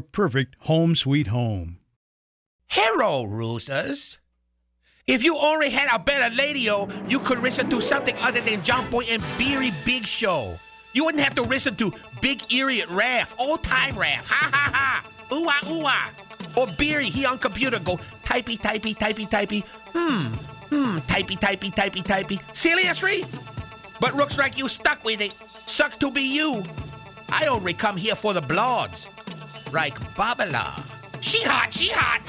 perfect home sweet home. Hello, Roosters. If you only had a better radio, you could listen to something other than John Boy and Beery Big Show. You wouldn't have to listen to Big Erie Raff, old time Raff, ha ha ha, ooh ah ooh ah. Or Beery, he on computer go typey typey typey typey, hmm, hmm, typey typey typey typey. Seriously? But looks like you stuck with it. Sucks to be you. I only come here for the bloods. Like Babala. She hot, she hot.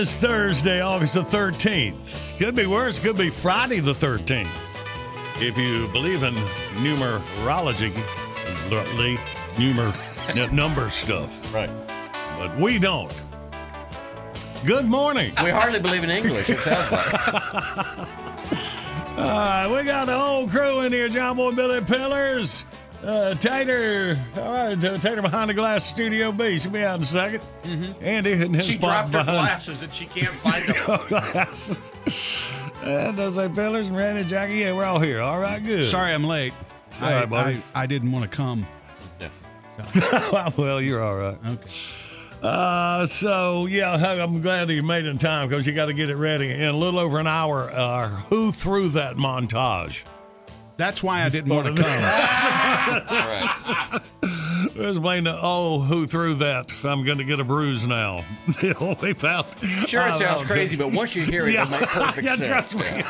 It is Thursday, August the 13th. Could be worse, could be Friday the 13th. If you believe in numerology, numer, number stuff. Right. But we don't. Good morning. We hardly believe in English, it sounds like. All right, we got the whole crew in here. John Boy Billy Pillars. Uh, Tater, all right, uh, Tater behind the glass, Studio B. She'll be out in a 2nd mm-hmm. Andy and his She dropped her glasses and she can't find them. glasses. and those are Pillars and Randy, Jackie. Yeah, we're all here. All right, good. Sorry I'm late. Sorry, I, buddy. I, I didn't want to come. Yeah. well, you're all right. Okay. Uh, so yeah, I'm glad that you made it in time because you got to get it ready in a little over an hour. Uh, who threw that montage? That's why I didn't want to come. There's blame the oh who threw that. I'm going to get a bruise now. the only found. Sure, it sounds crazy, but once you hear it, yeah, it'll make perfect yeah, sense. Trust me.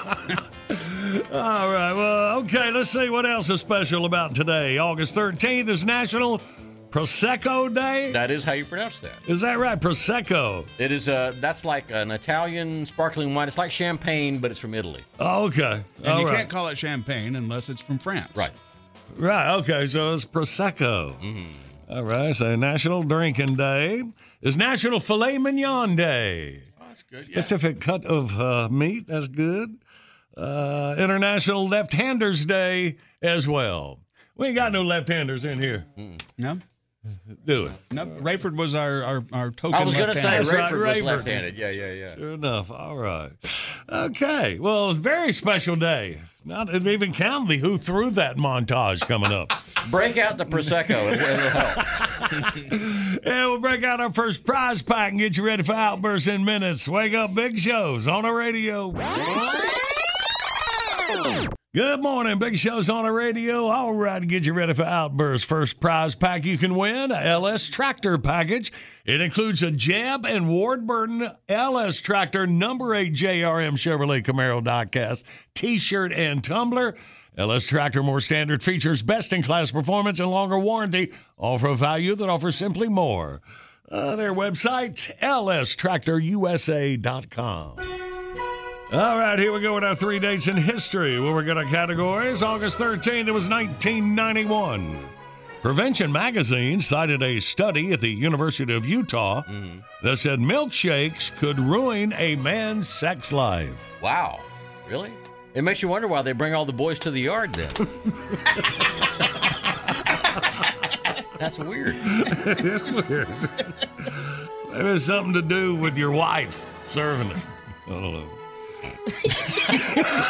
All right. Well, okay. Let's see what else is special about today. August 13th is National Prosecco Day. That is how you pronounce that. Is that right? Prosecco. It is. Uh, that's like an Italian sparkling wine. It's like champagne, but it's from Italy. Oh, okay. And All you right. can't call it champagne unless it's from France. Right. Right. Okay. So it's Prosecco. Mm-hmm. All right. So National Drinking Day is National Filet Mignon Day. Oh, that's good. Specific cut of uh, meat. That's good. Uh, International Left Handers Day as well. We ain't got no left handers in here. No. Do it. No. Raiford was our our, our token. I was going to say left-hander. Right, Raiford was Raiford. left-handed. Yeah, yeah, yeah. Sure enough. All right. Okay. Well, it's a very special day. Not even count the who threw that montage coming up. Break out the prosecco. It'll, it'll help. yeah, we'll break out our first prize pack and get you ready for outbursts in minutes. Wake up, big shows on the radio. Good morning, Big Show's on the radio. All right, get you ready for Outburst. First prize pack you can win, a LS Tractor package. It includes a Jeb and Ward Burton LS Tractor number 8 JRM Chevrolet Camaro diecast, t-shirt, and tumbler. LS Tractor, more standard features, best in class performance, and longer warranty, for a value that offers simply more. Uh, their website, lstractorusa.com. All right, here we go with our three dates in history where we're going to categories. August 13th, it was 1991. Prevention Magazine cited a study at the University of Utah mm-hmm. that said milkshakes could ruin a man's sex life. Wow. Really? It makes you wonder why they bring all the boys to the yard then. That's weird. it's weird. Maybe it's something to do with your wife serving it. I don't know.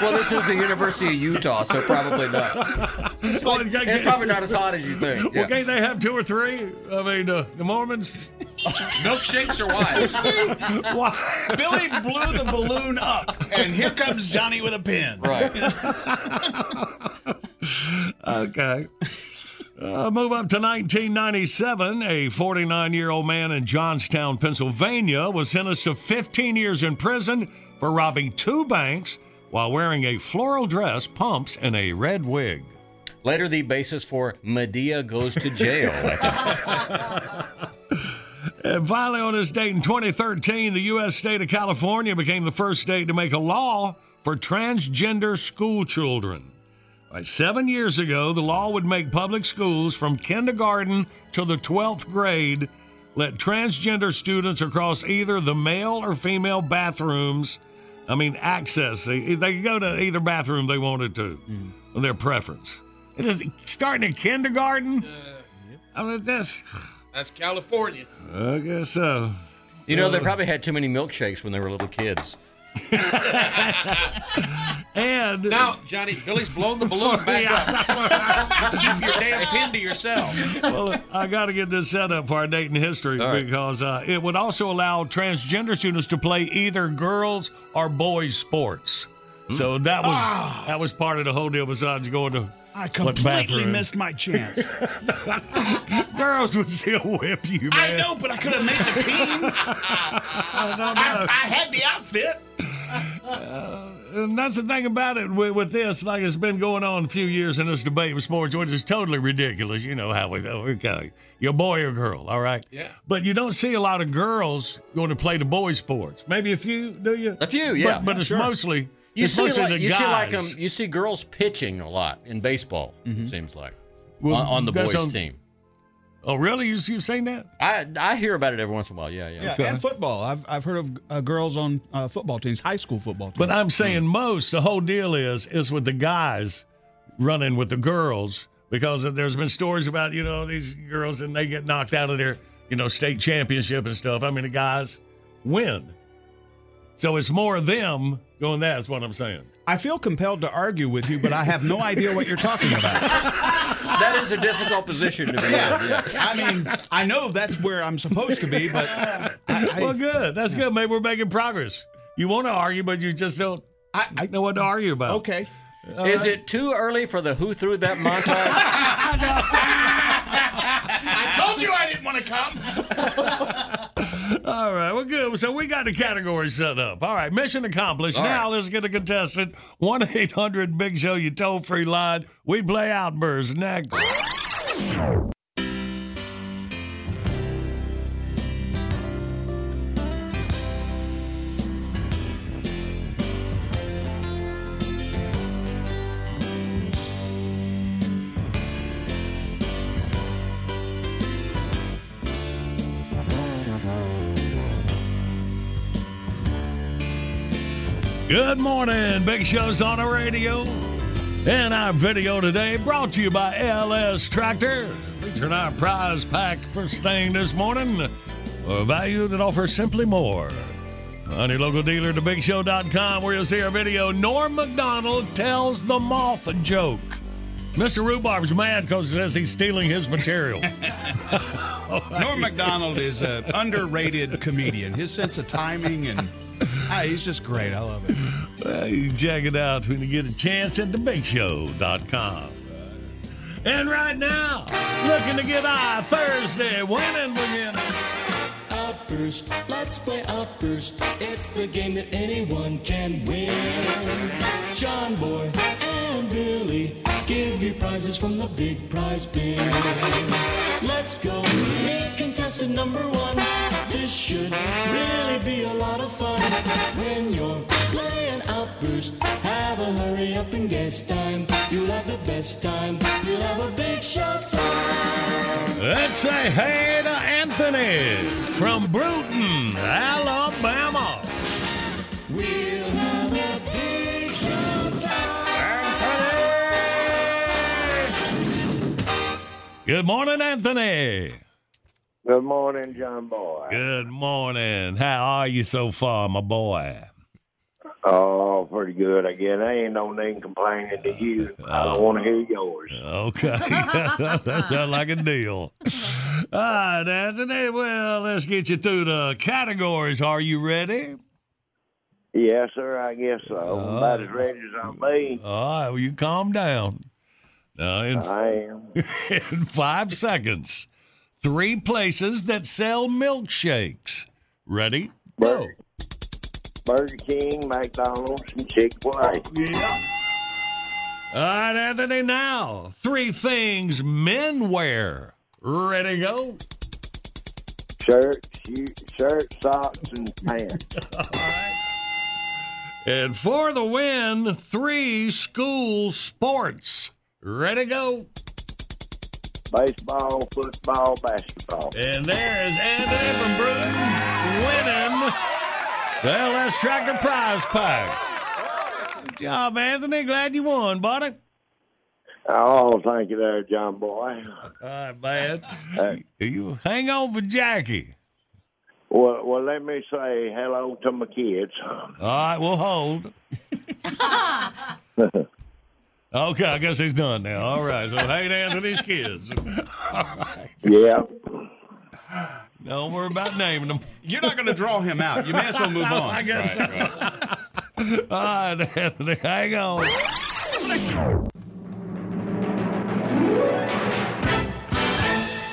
Well, this is the University of Utah, so probably not. Well, can't- It's probably not as hot as you think. Well, Yeah. can't they have two or three? I mean, uh, the Mormons. Milkshakes or wives? Why? Billy blew the balloon up, and here comes Johnny with a pin. Right. Okay. Uh, move up to 1997. A 49 year old man in Johnstown, Pennsylvania, was sentenced to 15 years in prison for robbing two banks while wearing a floral dress, pumps, and a red wig. Later, the basis for Madea goes to jail. And finally, on this date in 2013, the U.S. state of California became the first state to make a law for transgender school children. Right, seven years ago, the law would make public schools from kindergarten to the 12th grade let transgender students across either the male or female bathrooms, I mean, access. They, they could go to either bathroom they wanted to, mm-hmm. on their preference. It is starting in kindergarten. Uh, I mean, that's, That's California. I guess so. You know, they probably had too many milkshakes when they were little kids. And Now, Johnny, Billy's blown the balloon back up. Keep your damn pin to yourself. well, I got to get this set up for our date in history All right. because uh, it would also allow transgender students to play either girls or boys sports. So that was that was part of the whole deal. Besides going to I what completely missed my chance. girls would still whip you, man. I know, but I could have made the team. I, I had the outfit. Uh, and that's the thing about it with, with this. Like it's been going on a few years in this debate with sports, which is totally ridiculous. You know how we go. Okay, you're boy or girl, all right? Yeah. But you don't see a lot of girls going to play the boys sports. Maybe a few, do you? A few, yeah. But, but it's mostly You it's see, like, the you guys. see like um, you see girls pitching a lot in baseball. It seems like Well, on, on the boys on- team. oh, really? You, you've seen that? I I hear about it every once in a while. Yeah, yeah. Yeah, and football. I've, I've heard of uh, girls on uh, football teams, high school football teams. But I'm saying most. The whole deal is is with the guys running with the girls because there's been stories about you know these girls and they get knocked out of their you know state championship and stuff. I mean the guys win, so it's more of them going. That's what I'm saying. I feel compelled to argue with you, but I have no idea what you're talking about. That is a difficult position to be in. Yeah. I mean, I know that's where I'm supposed to be, but I, I, well, good. That's good. Maybe we're making progress. You want to argue, but you just don't I, I know what to argue about. okay. Uh, is it too early for the who threw that montage? I told you I didn't want to come. All right, well, good. So we got the category set up. All right, mission accomplished. All now right. let's get a contestant. 1 800 Big Show, you toll free line. We play Outburst next. Good morning. Big Show's on the radio. And our video today brought to you by LS Tractor. Featuring our prize pack for staying this morning. A value that offers simply more. On your local dealer, thebigshow.com, where you'll see our video. Norm Macdonald tells the moth joke. Mr. Rhubarb's mad because he says he's stealing his material. Norm Macdonald is an underrated comedian. His sense of timing and ah, he's just great. I love it. Well, you check it out when you get a chance at thebigshow.com. And right now, looking to get our Thursday winning again. Outburst. Let's play Outburst. It's the game that anyone can win. John Boy and Billy give you prizes from the big prize bin. Let's go meet contestant number one. This should really be a lot of fun. When you're playing Outburst, have a hurry up and guess time. You'll have the best time. You'll have a big show time. Let's say hey to Anthony from Brewton, Alabama. We'll have a big show Good morning, Anthony. Good morning, John Boy. Good morning. How are you so far, my boy? Oh, pretty good. Again, I ain't no name complaining to you. I oh. don't want to hear yours. Okay. that sounds like a deal. All right, Anthony. Well, let's get you through the categories. Are you ready? Yes, sir. I guess so. About as ready as I'll be. All right. Well, you calm down. Now, in, I am. in five seconds, three places that sell milkshakes. Ready? Go. Burger, Burger King, McDonald's, and Chick Fil A. Yeah. All right, Anthony. Now, three things men wear. Ready? Go. Shirt, shirt, socks, and pants. All right. And for the win, three school sports. Ready? Go. Baseball, football, basketball. And there is Anthony from Brewton winning the LS Tractor Prize Pack. Good job, Anthony. Glad you won, buddy. Oh, thank you there, John Boy. All right, man. Uh, you hang on for Jackie. Well, well, let me say hello to my kids. All right, we'll hold. Okay, I guess he's done now. All right, so hey to Anthony's kids. All right. Yeah. Don't worry about naming them. You're not going to draw him out. You may as well move No, on. I guess Right, so. All right, Anthony, hang on.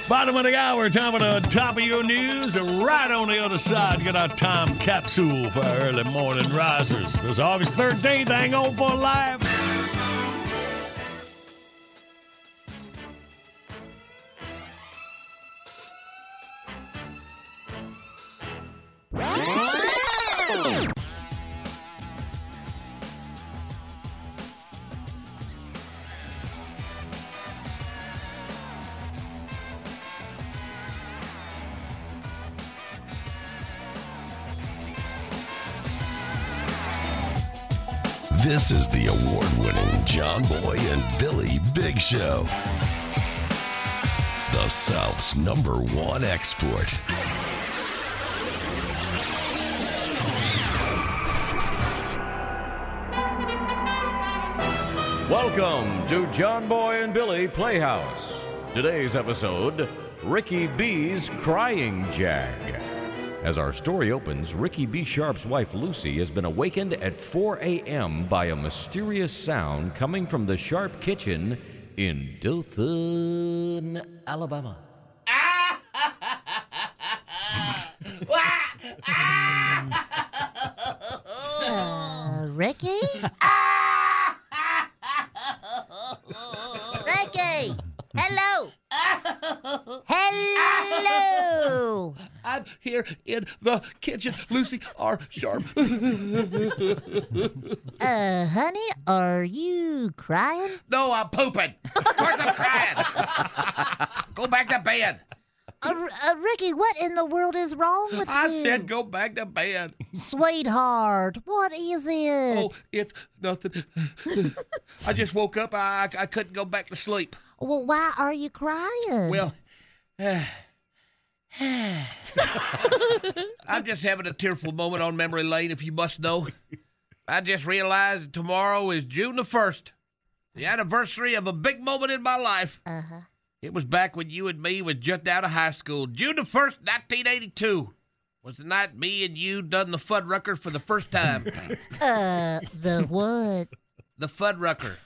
Bottom of the hour, time for the top of your news. Right on the other side, get our time capsule for early morning risers. It's August 13th. Hang on for live. This is the award winning John Boy and Billy Big Show. The South's number one export. Welcome to John Boy and Billy Playhouse. Today's episode Ricky B's Crying Jag. As our story opens, Ricky B. Sharp's wife Lucy has been awakened at 4 a.m. by a mysterious sound coming from the Sharp kitchen in Dothan, Alabama. Uh, Ricky? Ricky! Hello! Hello! I'm here in the kitchen. Lucy R. Sharp. Uh, honey, are you crying? no, I'm pooping. Of course I'm crying. go back to bed. Uh, uh, Ricky, what in the world is wrong with you? I you? said go back to bed. Sweetheart, what is it? Oh, it's nothing. I just woke up. I, I couldn't go back to sleep. Well, why are you crying? Well, I'm just having a tearful moment on memory lane, if you must know. I just realized that tomorrow is June the 1st, the anniversary of a big moment in my life. Uh-huh. It was back when you and me was just out of high school. June the 1st, 1982 was the night me and you done the Fuddrucker for the first time. Uh, the what? the Fuddrucker.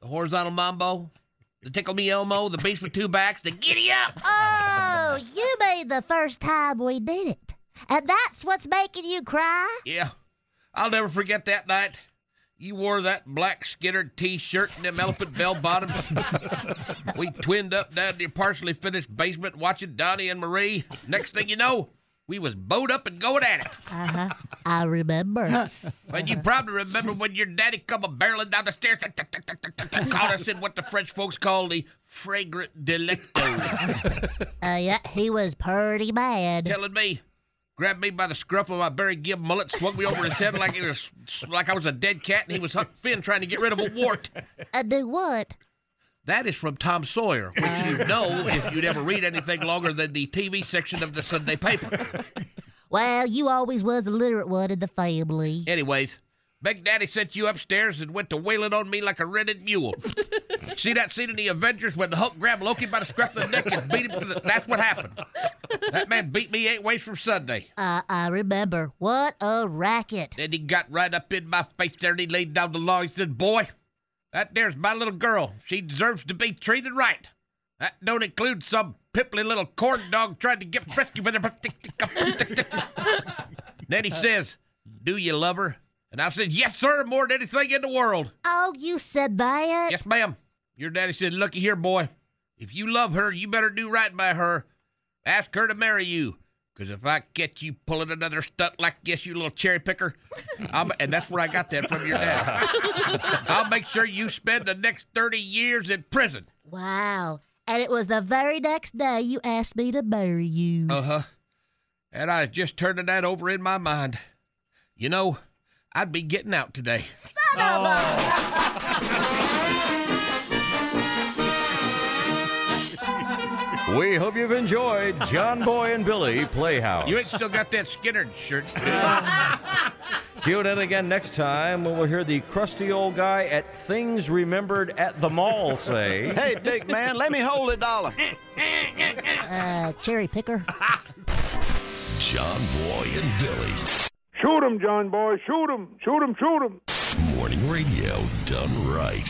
The horizontal mambo, the tickle me Elmo, the beast with two backs, the giddy up. Oh, you made the first time we did it. And that's what's making you cry? Yeah, I'll never forget that night. You wore that black Skynyrd T-shirt and them elephant bell bottoms. we twinned up down in your partially finished basement watching Donnie and Marie. Next thing you know, we was bowed up and going at it. Uh-huh. I remember. And you probably remember when your daddy come a barreling down the stairs and caught us in what the French folks call the fragrant delecto. uh, yeah, he was pretty mad. Telling me, grabbed me by the scruff of my Barry Gibb mullet, swung me over his head like it was like I was a dead cat, and he was Huck Finn trying to get rid of a wart. Uh, do what? That is from Tom Sawyer, which you know if you'd ever read anything longer than the TV section of the Sunday paper. Well, you always was the literate one in the family. Anyways, Big Daddy sent you upstairs and went to wailing on me like a rented mule. See that scene in the Avengers when the Hulk grabbed Loki by the scruff of the neck and beat him to the... That's what happened. That man beat me eight ways from Sunday. Uh, I remember. What a racket. Then he got right up in my face there and he laid down the law. He said, Boy, that there's my little girl. She deserves to be treated right. That don't include some pimply little corn dog trying to get frisky with her. then he says, Do you love her? And I said, Yes, sir, more than anything in the world. Oh, you said that? Yes, ma'am. Your daddy said, Looky here, boy. If you love her, you better do right by her. Ask her to marry you. Because if I catch you pulling another stunt like this, you little cherry picker, I'm, and that's where I got that from your dad. I'll make sure you spend the next 30 years in prison. Wow. And it was the very next day you asked me to marry you. Uh huh. And I was just turning that over in my mind. You know, I'd be getting out today. Son of a... We hope you've enjoyed John Boy and Billy Playhouse. You ain't still got that Skynyrd shirt. Tune in again next time when we'll hear the crusty old guy at Things Remembered at the Mall say, Hey, big man, let me hold a dollar. Uh, cherry picker. John Boy and Billy. Shoot him, John Boy. Shoot him. Shoot him. Shoot him. Morning radio done right.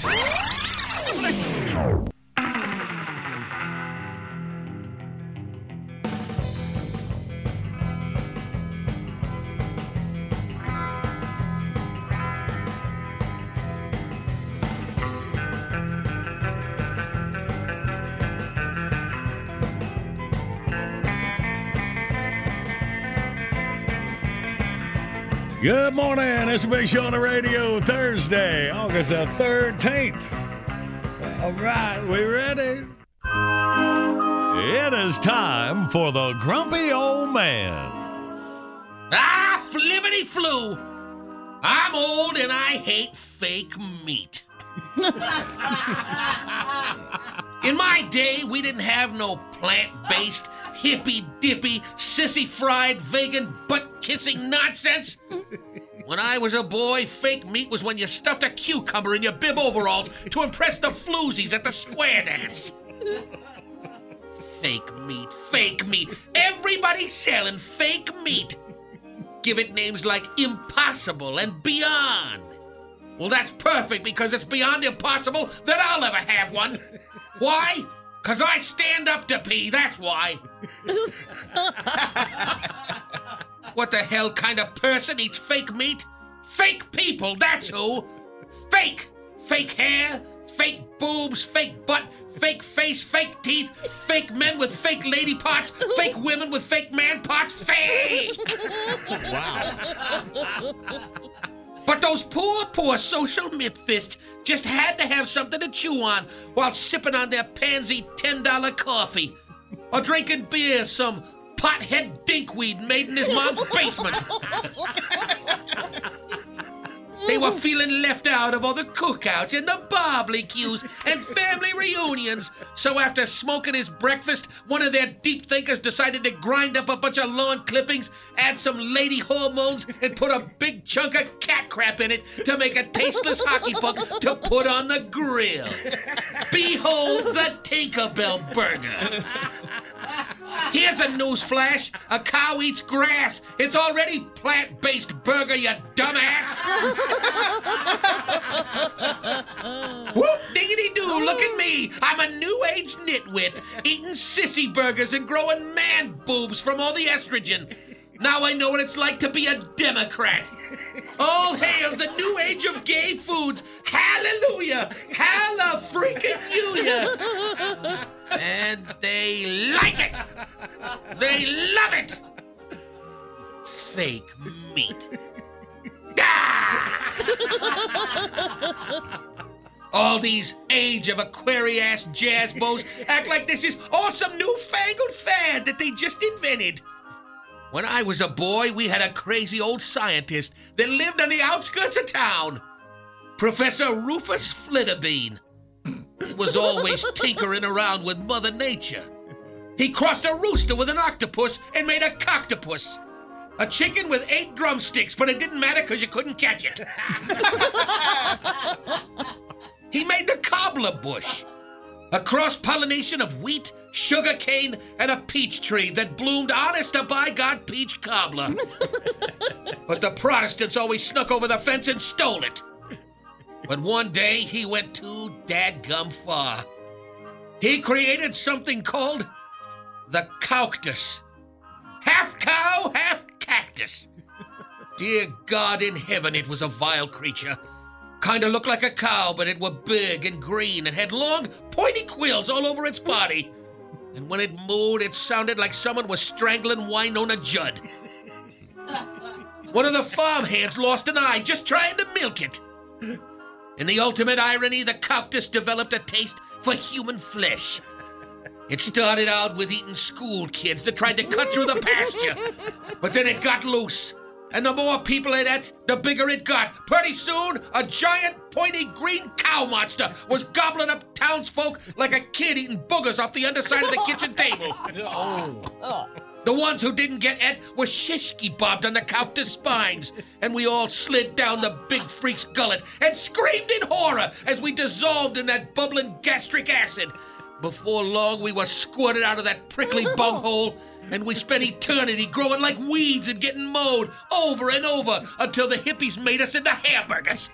Good morning. It's a big show on the radio Thursday, August the 13th. All right, we ready? It is time for the grumpy old man. Ah, flibbity flu. I'm old and I hate fake meat. In my day, we didn't have no plant based, hippy dippy, sissy fried, vegan, butt kissing nonsense. When I was a boy, fake meat was when you stuffed a cucumber in your bib overalls to impress the floozies at the square dance. Fake meat, fake meat. Everybody's selling fake meat. Give it names like Impossible and Beyond. Well, that's perfect because it's beyond impossible that I'll ever have one. Why? Because I stand up to pee, that's why. what the hell kind of person eats fake meat? Fake people, that's who. Fake. Fake hair, fake boobs, fake butt, fake face, fake teeth, fake men with fake lady parts, fake women with fake man parts. Fake! Wow. But those poor, poor social mythfists just had to have something to chew on while sipping on their pansy $10 coffee or drinking beer some pothead dinkweed made in his mom's basement. They were feeling left out of all the cookouts and the barbecues and family reunions. So after smoking his breakfast, one of their deep thinkers decided to grind up a bunch of lawn clippings, add some lady hormones, and put a big chunk of cat crap in it to make a tasteless hockey puck to put on the grill. Behold the Tinkerbell burger. Here's a news flash. A cow eats grass. It's already plant-based burger, you dumbass. Whoop diggity doo, look at me. I'm a new age nitwit, eating sissy burgers and growing man boobs from all the estrogen. Now I know what it's like to be a Democrat. All hail the new age of gay foods. Hallelujah. Halla freaking you. And they like it. They love it. Fake meat. All these age of Aquarius ass jazz bows act like this is awesome newfangled fad that they just invented. When I was a boy, we had a crazy old scientist that lived on the outskirts of town. Professor Rufus Flitterbean. He was always tinkering around with Mother Nature. He crossed a rooster with an octopus and made a coctopus. A chicken with eight drumsticks, but it didn't matter because you couldn't catch it. he made the cobbler bush. A cross pollination of wheat, sugar cane, and a peach tree that bloomed honest to by God peach cobbler. but the Protestants always snuck over the fence and stole it. But one day he went too dadgum far. He created something called the cactus. Half cow, half cactus. Dear God in heaven, it was a vile creature. Kinda looked like a cow, but it were big and green and had long, pointy quills all over its body. And when it mooed, it sounded like someone was strangling Wynonna Judd. One of the farmhands lost an eye just trying to milk it. In the ultimate irony, the cactus developed a taste for human flesh. It started out with eating school kids that tried to cut through the pasture, but then it got loose. And the more people it ate, the bigger it got. Pretty soon, a giant, pointy green cow monster was gobbling up townsfolk like a kid eating boogers off the underside of the kitchen table. Oh. The ones who didn't get et were shishky bobbed on the cactus spines, and we all slid down the big freak's gullet and screamed in horror as we dissolved in that bubbling gastric acid. Before long, we were squirted out of that prickly bunghole, and we spent eternity growing like weeds and getting mowed over and over until the hippies made us into hamburgers.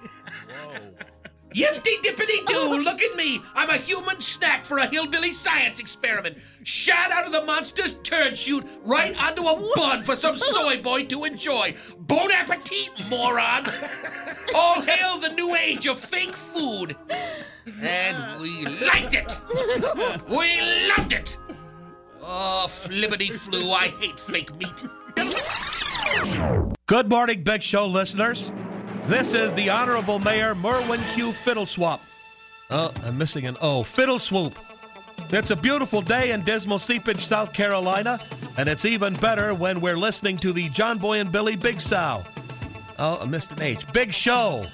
Yippity dippity doo, look at me. I'm a human snack for a hillbilly science experiment. Shot out of the monster's turd chute right onto a bun for some soy boy to enjoy. Bon appetit, moron. All hail the new age of fake food. And we liked it. We loved it. Oh, flippity flu, I hate fake meat. Good morning, Big Show listeners. This is the Honorable Mayor Merwin Q Fiddleswap. Oh, I'm missing an O. Fiddleswoop. It's a beautiful day in dismal Seepage, South Carolina, and it's even better when we're listening to the John Boy and Billy Big Sow. Oh, I missed an H. Big Show.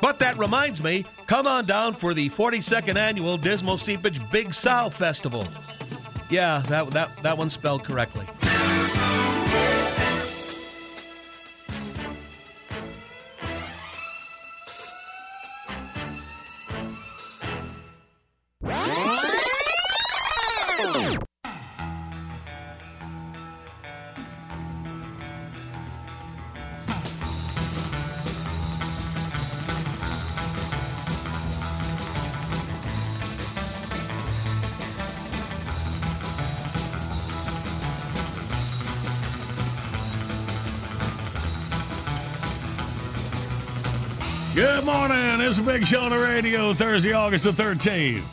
But that reminds me, come on down for the 42nd annual Dismal Seepage Big Sow Festival. Yeah, that, that, that one's spelled correctly. Show on the radio, Thursday, August the 13th.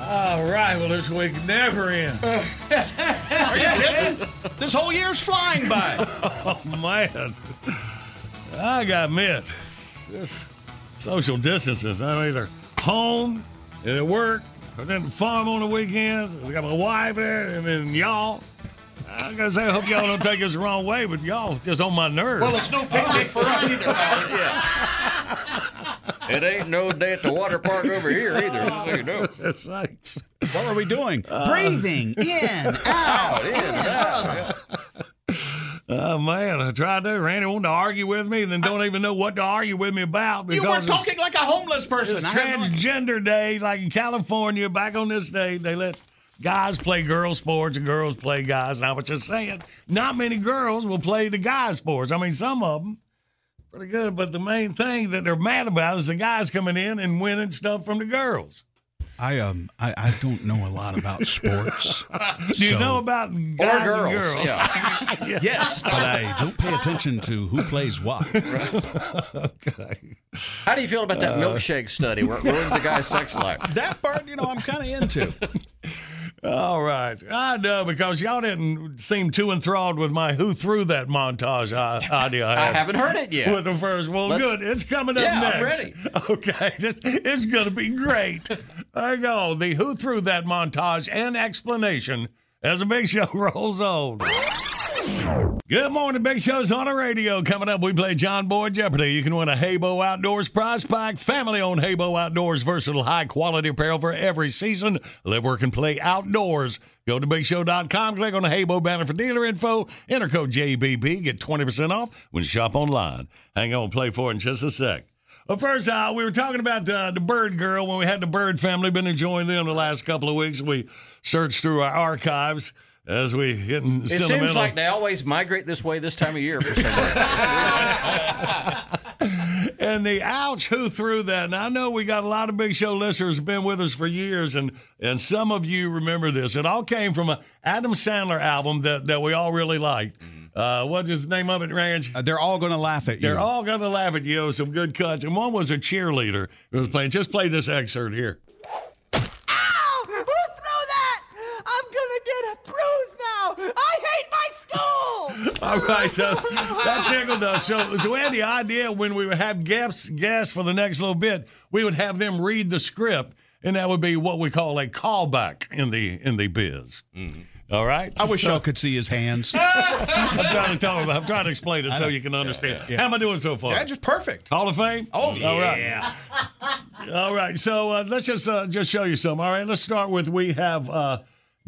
All right, well, this week never ends. Are you kidding? This whole year's flying by. Oh, man. I got to admit, this social distances. I'm either home and at work, or then the farm on the weekends. I got my wife there, and then y'all. I gotta say, I hope y'all don't take us the wrong way, but y'all just on my nerves. Well, it's no picnic for us either, Howard. It ain't no day at the water park over here either, just so you know. Sakes. What were we doing? Uh, Breathing in, out, in, out. Oh man, I tried to. Randy wanted to argue with me, and then don't even know what to argue with me about You were talking like a homeless person. It's I no- transgender day, like in California, back on this day, they let guys play girls sports and girls play guys. And I was just saying, not many girls will play the guys sports. I mean, some of them pretty good, but the main thing that they're mad about is the guys coming in and winning stuff from the girls. I um I, I don't know a lot about sports. Do you so- know about guys and girls, girls? yeah. yes, but I don't pay attention to who plays what. okay. How do you feel about that Uh, milkshake study where it ruins a guy's sex life? That part, you know, I'm kind of into. All right. I know because y'all didn't seem too enthralled with my who threw that montage i- idea. I had haven't heard it yet. With the first. Well, Let's- good. It's coming up Yeah, I'm next. ready. Okay. This, it's going to be great. there you go. The who threw that montage and explanation as the big show rolls on. Good morning, Big Show's on the radio. Coming up, we play John Boy Jeopardy. You can win a Habo Outdoors prize pack, family owned Habo Outdoors, versatile, high quality apparel for every season. Live, work, and play outdoors. Go to BigShow.com, click on the Habo banner for dealer info, enter code JBB, get 20% off when you shop online. Hang on, play for it in just a sec. Well, first, uh, we were talking about the Bird Girl when we had the Bird family. Been enjoying them the last couple of weeks. We searched through our archives as we getting It seems like they always migrate this way this time of year for some reason. and the ouch who threw that? And i know we got a lot of big show listeners been with us for years and and some of you remember this. It all came from a adam sandler album that that we all really liked uh what's his name of it ranch? Uh, they're all going to laugh at you. they're all gonna laugh at you. Some good cuts. And one was a cheerleader who was playing. Just play this excerpt here Who threw that? I'm gonna get a bruise now. I hate my school. All right, so that tickled us. So, so we had the idea when we would have guests, guests for the next little bit, we would have them read the script, and that would be what we call a callback in the in the biz. All right. I wish So- y'all could see his hands. I'm trying to tell him. I'm trying to explain it so you can understand. yeah. How am I doing so far? Yeah, just perfect. Hall of Fame. Oh, All right. yeah. All right. So uh, let's just uh, just show you some. All right. Let's start with we have uh,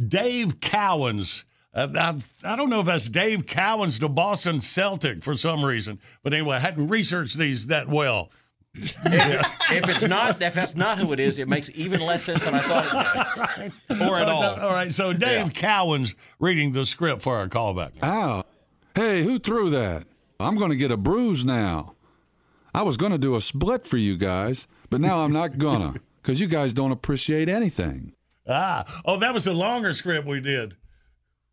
Dave Cowens. Uh, I, I don't know if that's Dave Cowens, the Boston Celtic, for some reason. But anyway, I hadn't researched these that well. if it's not, if that's not who it is, it makes even less sense than I thought it would. Or at all. all right. So Dave Cowens reading the script for our callback. Ow. Hey, who threw that? I'm going to get a bruise now. I was going to do a split for you guys, but now I'm not going to because you guys don't appreciate anything. Ah, oh, that was the longer script we did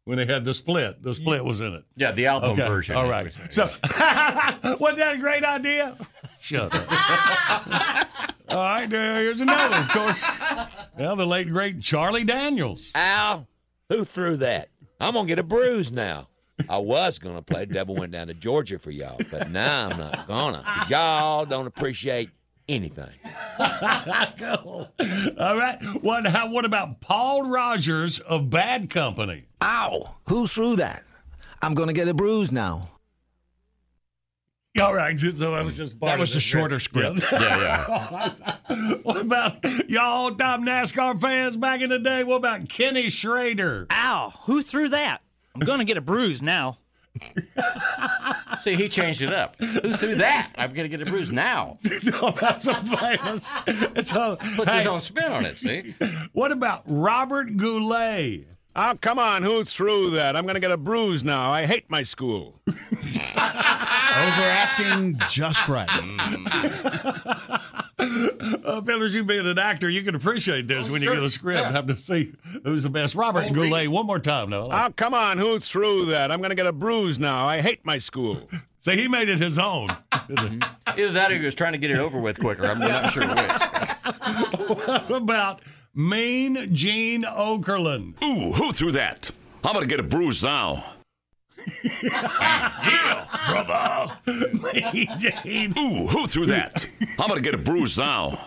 when they had the split. The split was in it. Yeah, the album Okay, version. All as right. we say. So, wasn't that a great idea? Shut up. all right, here's another, of course. Well, the late, great Charlie Daniels. Al, who threw that? I'm going to get a bruise now. I was going to play Devil Went Down to Georgia for y'all, but now I'm not going to. Y'all don't appreciate anything. Cool. All right. What, how, what about Paul Rodgers of Bad Company? Ow! Who threw that? I'm gonna get a bruise now. All right, so that was just That was the shorter script. Yeah, what about y'all time NASCAR fans back in the day? What about Kenny Schrader? Ow! Who threw that? I'm gonna get a bruise now. See, he changed it up. Who threw that? I'm going to get a bruise now. That's so famous. It's all, Puts his own spin on it, see? What about Robert Goulet? Oh, come on. Who threw that? I'm going to get a bruise now. I hate my school. Overacting just right. Uh, fellas, you being an actor, you can appreciate this Oh, when you get a script. Yeah. Have to see who's the best. Robert Goulet, one more time now. Oh, come on. Who threw that? I'm going to get a bruise now. I hate my school. See, he made it his own. Either that or he was trying to get it over with quicker. I'm not sure which. what about Mean Gene Okerlund? Ooh, who threw that? I'm gonna get a bruise now. yeah, brother. Mean Gene. Ooh, who threw that? I'm gonna get a bruise now.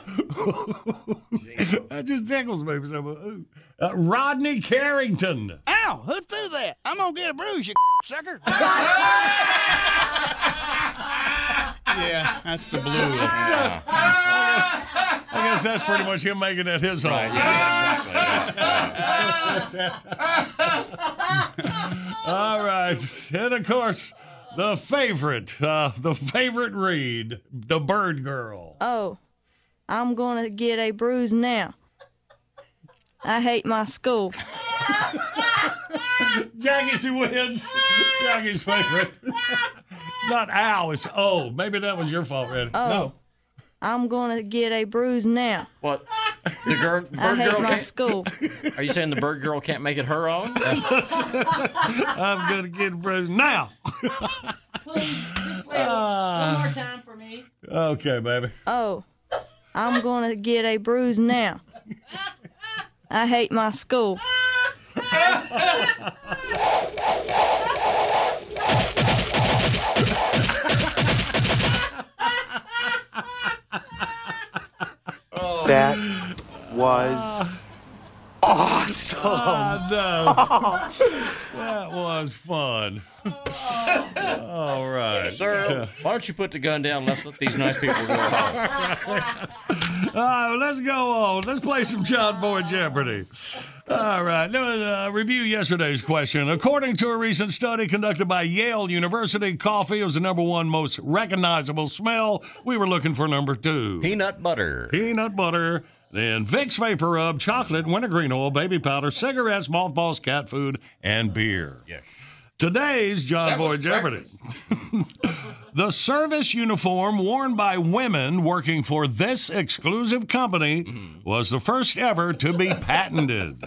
that just tickles me. So, Uh, Rodney Carrington. Ow! Who threw that? I'm gonna get a bruise, you sucker. Yeah, that's the blue. So, I, guess, that's pretty much him making it his own. Yeah, exactly. All right, and of course, the favorite, uh, the favorite read, the Bird Girl. Oh, I'm gonna get a bruise now. I hate my school. Jackie's who wins. Jackie's favorite. it's not Al, it's O. Maybe that was your fault, Randy. Oh, I'm gonna get a bruise now. What? The girl, I bird hate girl my can't. school. Are you saying the bird girl can't make it her own? I'm gonna get a bruise now. Ah. more time for me. Okay, baby. Oh, I'm gonna get a bruise now. I hate my school. That was awesome. Ah, no. that was fun. All right. Sir, why don't you put the gun down? Let's let these nice people go home. All right, well, let's go on. Let's play some John Boy Jeopardy. All right, let's uh, review yesterday's question. According to a recent study conducted by Yale University, coffee was the number one most recognizable smell. We were looking for number two. Peanut butter. Peanut butter. Then Vicks VapoRub, chocolate, wintergreen oil, baby powder, cigarettes, mothballs, cat food, and beer. Yes. Today's John That Boy was Jeopardy. the service uniform worn by women working for this exclusive company Mm-hmm. was the first ever to be patented.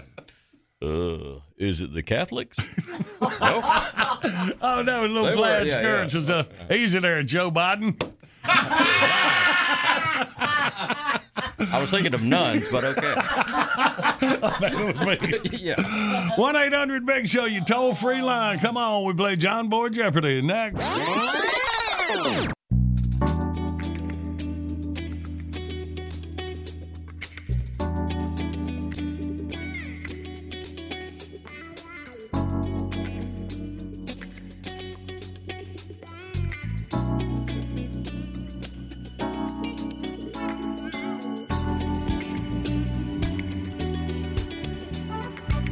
Uh, is it the Catholics? Oh no, little They were, plaid yeah, skirts. yeah. It's uh, easy there, Joe Biden. I was thinking of nuns, but okay. that was me. yeah. 1 800 Big Show, you toll free line. Come on, we play John Boy Jeopardy next.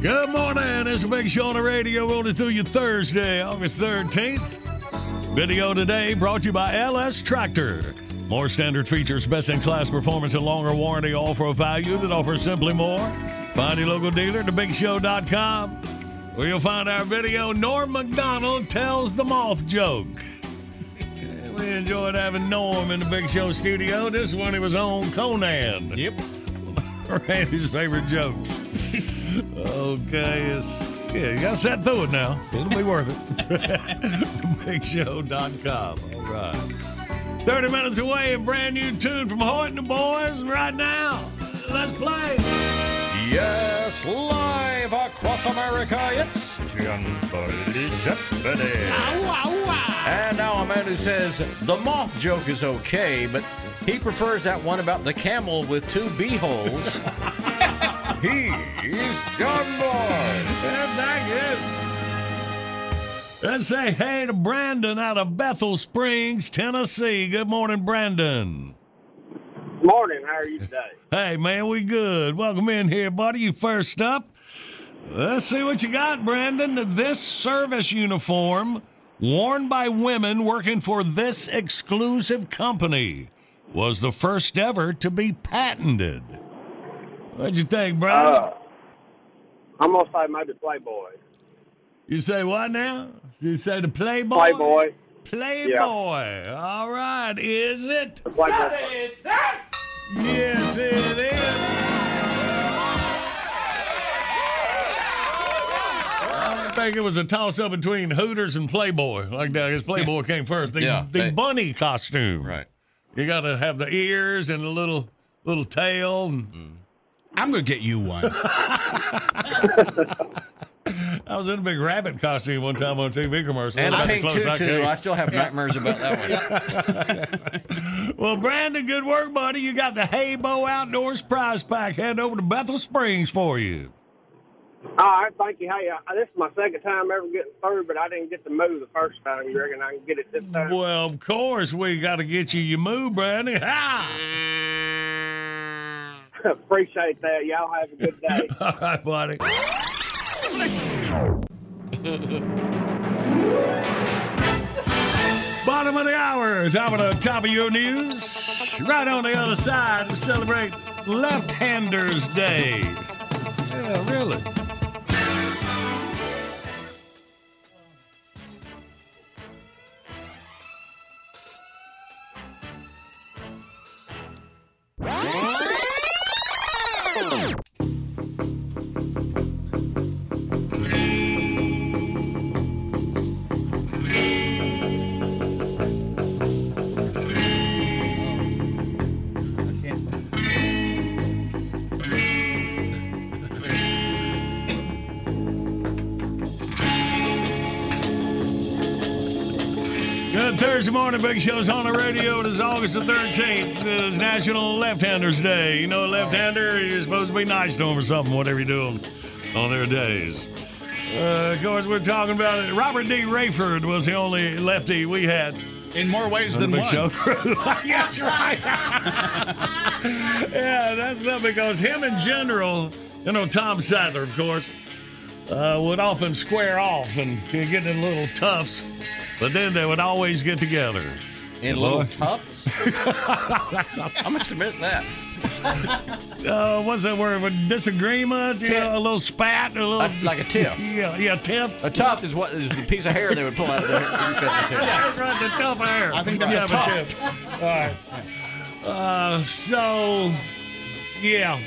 Good morning. It's a big show on the radio rolling through you Thursday, August 13th. Video today brought to you by LS Tractor. More standard features, best in class performance, and longer warranty, all for a value that offers simply more. Find your local dealer at thebigshow.com where you'll find our video. Norm Macdonald tells the moth joke. We enjoyed having Norm in the Big Show studio. This one he was on Conan. Yep. Randy's favorite jokes. Okay, it's yeah, you gotta set through it now. It'll be worth it. BigShow.com. All right. 30 minutes away, a brand new tune from Hoyt and the Boys, and right now, let's play. Yes, live across America, it's John Boy Jeopardy. And now a man who says the moth joke is okay, but he prefers that one about the camel with two beeholes. He's John Boy. thank you. Let's say hey to Brandon out of Bethel Springs, Tennessee. Good morning, Brandon. Morning. How are you today? Hey, man, we good. Welcome in here, buddy. You first up. Let's see what you got, Brandon. This service uniform, worn by women working for this exclusive company, was the first ever to be patented. What'd you think, bro? Uh, I'm gonna say maybe Playboy. you say what now? You say the Playboy? Playboy. Playboy. All right. Is it? Playboy. Yes, it is. I think it was a toss up between Hooters and Playboy. Like that, I guess Playboy came first. The, Yeah, the they- bunny costume. Right. You got to have the ears and the little little tail. And, I'm gonna get you one. I was in a big rabbit costume one time on a TV commercial. And a About the pink I tutu. I still have nightmares about that one. Well, Brandon, good work, buddy. You got the Haybo Outdoors prize pack. Head over to Bethel Springs for you. All right, thank you. Hey, uh, this is my second time ever getting through, but I didn't get to move the first time. You reckon I can get it this time? Well, of course, we got to get you your move, Brandon. Ha! Appreciate that. Y'all have a good day. All right, buddy. Bottom of the hour, top of the top of your news. Right on the other side, we celebrate Left Handers Day. Yeah, really. Thursday morning, Big Show's on the radio. It is August the 13th. It is National Left-Handers Day. You know, a left-hander, you're supposed to be nice to them or something, whatever you're doing on their days. Uh, of course, we're talking about it. Robert D. Raiford was the only lefty we had. In more ways on than Big one. Show crew. yes, right. yeah, that's something because him in general, you know, Tom Sadler, of course, uh, would often square off and get in little toughs, but then they would always get together. In little tufts? I must have missed that. Uh, what's that word? With disagreements, you know, a little spat, a little Uh, like a tiff. Yeah, yeah, tiff. A tuft is what is the piece of hair they would pull out of their hair. Yeah, that's right, the tough hair. I think that's yeah, a but tuft. All right. Uh, so, yeah,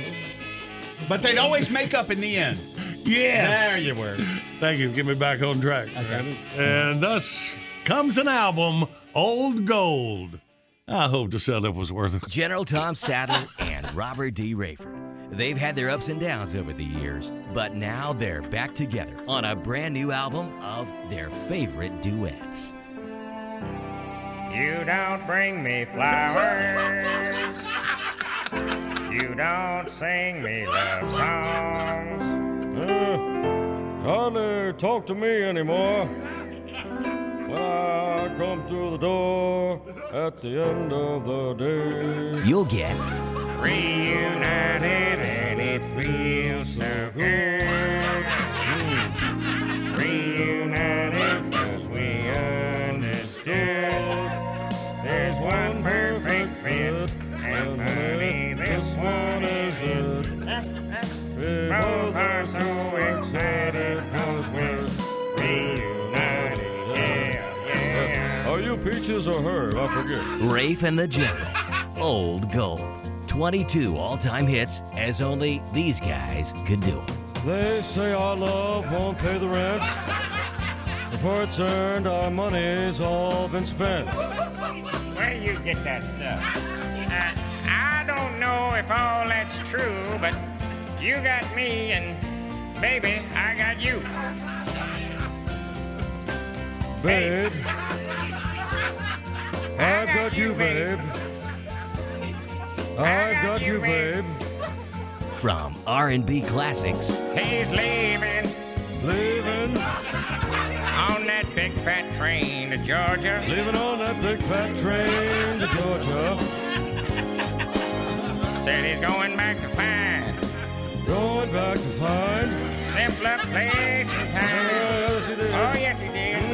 But they'd always make up in the end. yes. There you were. Thank you. Get me back on track. And thus comes an album, Old Gold. I hope the setup was worth it. General Tom Sadler and Robert D. Raiford. They've had their ups and downs over the years, but now they're back together on a brand new album of their favorite duets. You don't bring me flowers. You don't sing me love songs. Uh, hardly talk to me anymore. When I come to the door at the end of the day. You'll get Reunited and it feels so good. Mm. Reunited because we understood. There's one perfect fit, and honey, this one is it. We Both are so excited Peaches or her? I forget. Rafe and the General. Old Gold. 22 all time hits, as only these guys could do 'em. They say our love won't pay the rent. Before it's earned, our money's all been spent. Where you get that stuff? Uh, I don't know if all that's true, but you got me, and baby, I got you. Babe, I've got you, babe. I've got you, babe. From R&B classics He's leaving Leaving, on that big fat train to Georgia. leaving on that big fat train to Georgia. Said he's going back to find Going back to find. simpler place and time. Yes, he did. Oh, yes, he did.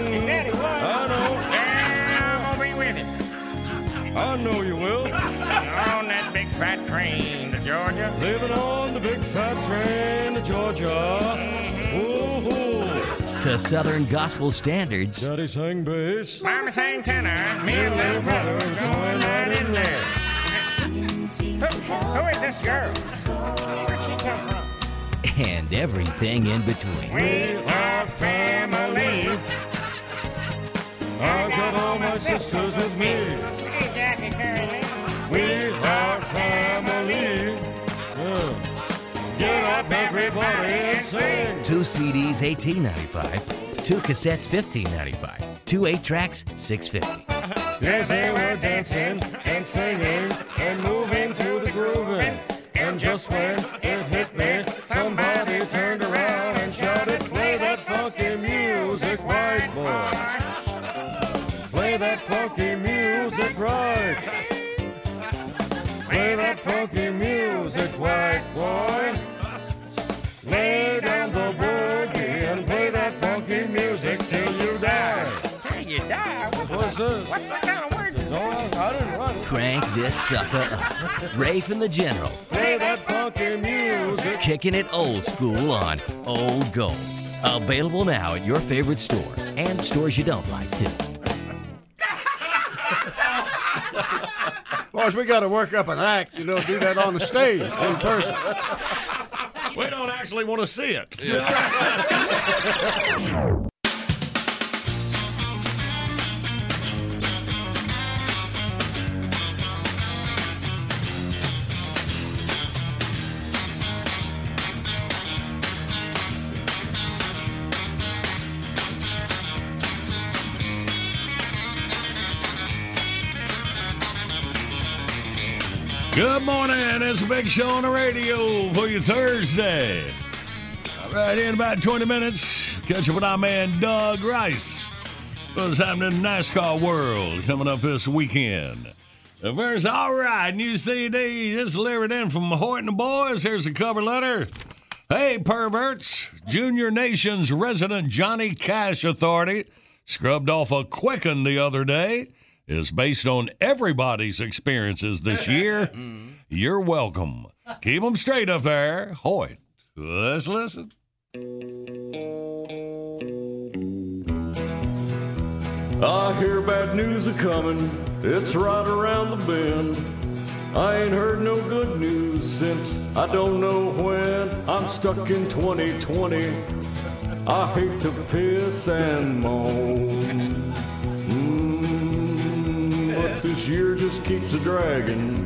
I know you will. on that big fat train to Georgia. Leaving on the big fat train to Georgia. Mm-hmm. Ooh, to Southern gospel standards. Daddy sang bass. Mama sang tenor, me and little brother was going right in there. Who, who is this girl? Where'd she come from? and everything in between. We are family. I've got all my sisters with me. Everybody, and sing. Two CDs, 18.95. Two cassettes, 15.95. Two eight tracks, 6.50. Yes, they were dancing and singing and moving to the. And just die? What, What's this? what, what kind of words is No, that? I didn't write. Crank this sucker up. Rafe and the General. Play that funky music. Kicking it old school on Old Gold. Available now at your favorite store and stores you don't like, too. Boys, we got to work up an act, you know, do that on the stage in person. We don't actually want to see it. Good morning. It's a big show on the radio for you Thursday. All right, in about 20 minutes, catch up with our man Doug Rice. What's happening in NASCAR world coming up this weekend? The first, all right, new CD just delivered in from Horton Boys. Here's the cover letter. Hey, perverts. Junior Nation's resident Johnny Cash Authority scrubbed off a quicken the other day is based on everybody's experiences this year. Mm-hmm. You're welcome. Keep them straight up there. Hoyt, let's listen. I hear bad news a coming, it's right around the bend. I ain't heard no good news since I don't know when. I'm stuck in 2020. I hate to piss and moan. But this year just keeps a dragging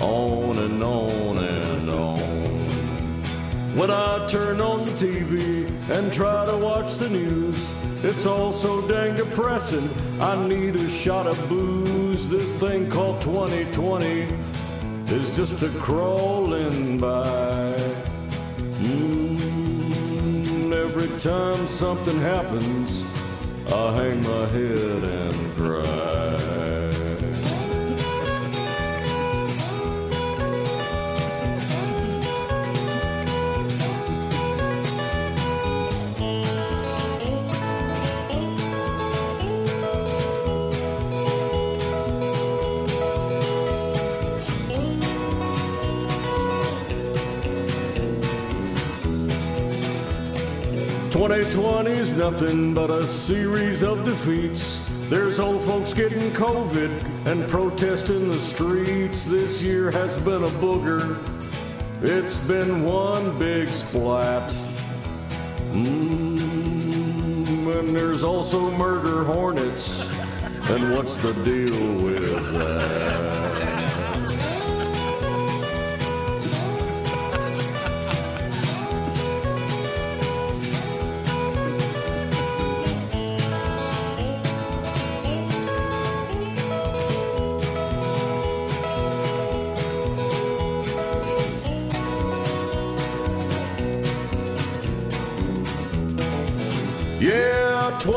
on and on and on. When I turn on the TV and try to watch the news, it's all so dang depressing. I need a shot of booze. This thing called 2020 is just a crawling by. Mm, every time something happens, I hang my head and cry. 2020's nothing but a series of defeats. There's old folks getting COVID and protesting the streets. This year has been a booger. It's been one big splat. Mm, and there's also murder hornets. And what's the deal with that?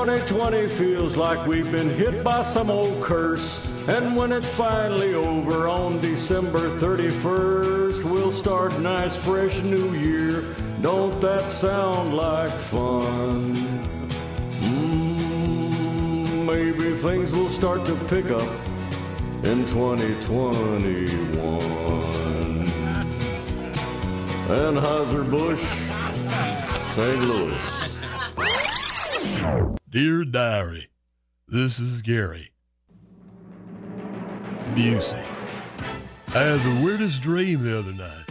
2020 feels like we've been hit by some old curse. And when it's finally over on December 31st, we'll start nice fresh new year. Don't that sound like fun? Mm, maybe things will start to pick up in 2021. Anheuser-Busch, St. Louis. Dear Diary, this is Gary Busey. I had the weirdest dream the other night.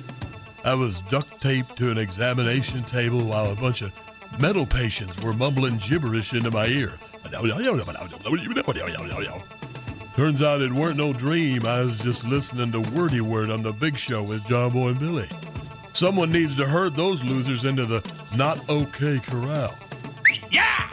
I was duct taped to an examination table while a bunch of mental patients were mumbling gibberish into my ear. Turns out it weren't no dream. I was just listening to Wordy Word on the Big Show with John Boy and Billy. Someone needs to herd those losers into the not okay corral. Yeah!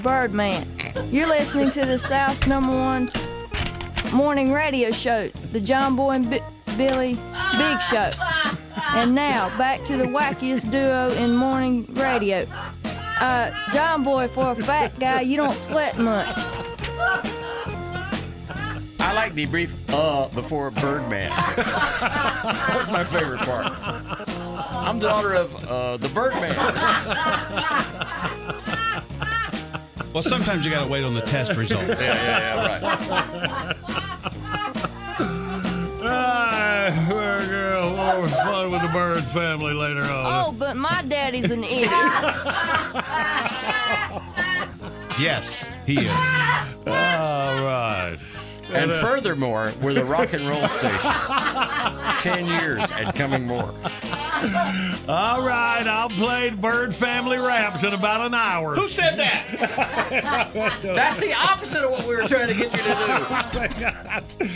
The Birdman. You're listening to the South's number one morning radio show, the John Boy and Bi- Billy Big Show. And now, back to the wackiest duo in morning radio. Uh, John Boy, for a fat guy, you don't sweat much. I like the brief uh before Birdman. That's my favorite part. I'm the daughter of uh, the Birdman. Well, sometimes you got to wait on the test results. Yeah, yeah, yeah, right. Ah, we're gonna have more fun with the Bird family later on. Oh, but my daddy's an idiot. Yes, he is. All right. And furthermore, we're the rock and roll station. Ten years and coming more. All right, I'll play Bird Family Raps in about an hour. Who said that? That's the opposite of what we were trying to get you to do.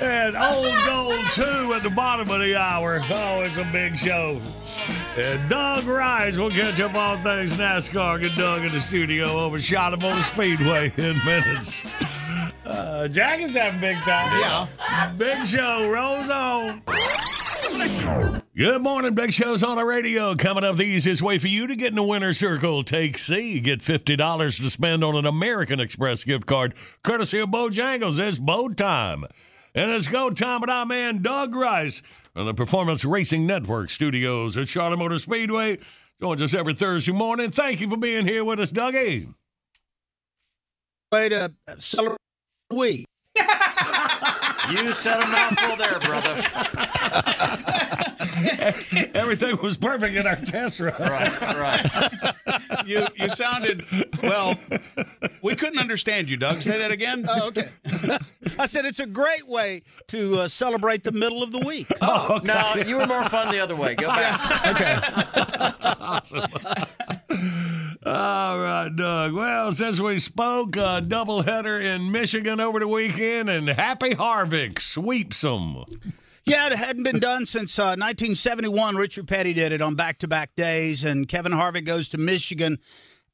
and Old Gold 2 at the bottom of the hour. Oh, it's a big show. And Doug Rice will catch up on things NASCAR. Get Doug in the studio over the Speedway in minutes. Uh, Jack is having big time. Yeah. Big show rolls on. Good morning, Big Show's on the radio. Coming up the easiest way for you to get in the winner's circle. Take C. Get $50 to spend on an American Express gift card, courtesy of Bojangles. It's Bo time. And it's go time with our man Doug Rice from the Performance Racing Network studios at Charlotte Motor Speedway. Joins us every Thursday morning. Thank you for being here with us, Dougie. Way to celebrate week. You said a mouthful there, brother. Everything was perfect in our test run. Right, right. You you sounded well. We couldn't understand you, Doug. Say that again. Oh, okay. I said it's a great way to uh, celebrate the middle of the week. Oh, No, you were more fun the other way. Go back. Okay. awesome. All right, Doug. Well, since we spoke, a doubleheader in Michigan over the weekend, and Happy Harvick sweeps them. Yeah, it hadn't been done since uh, 1971. Richard Petty did it on back to back days, and Kevin Harvick goes to Michigan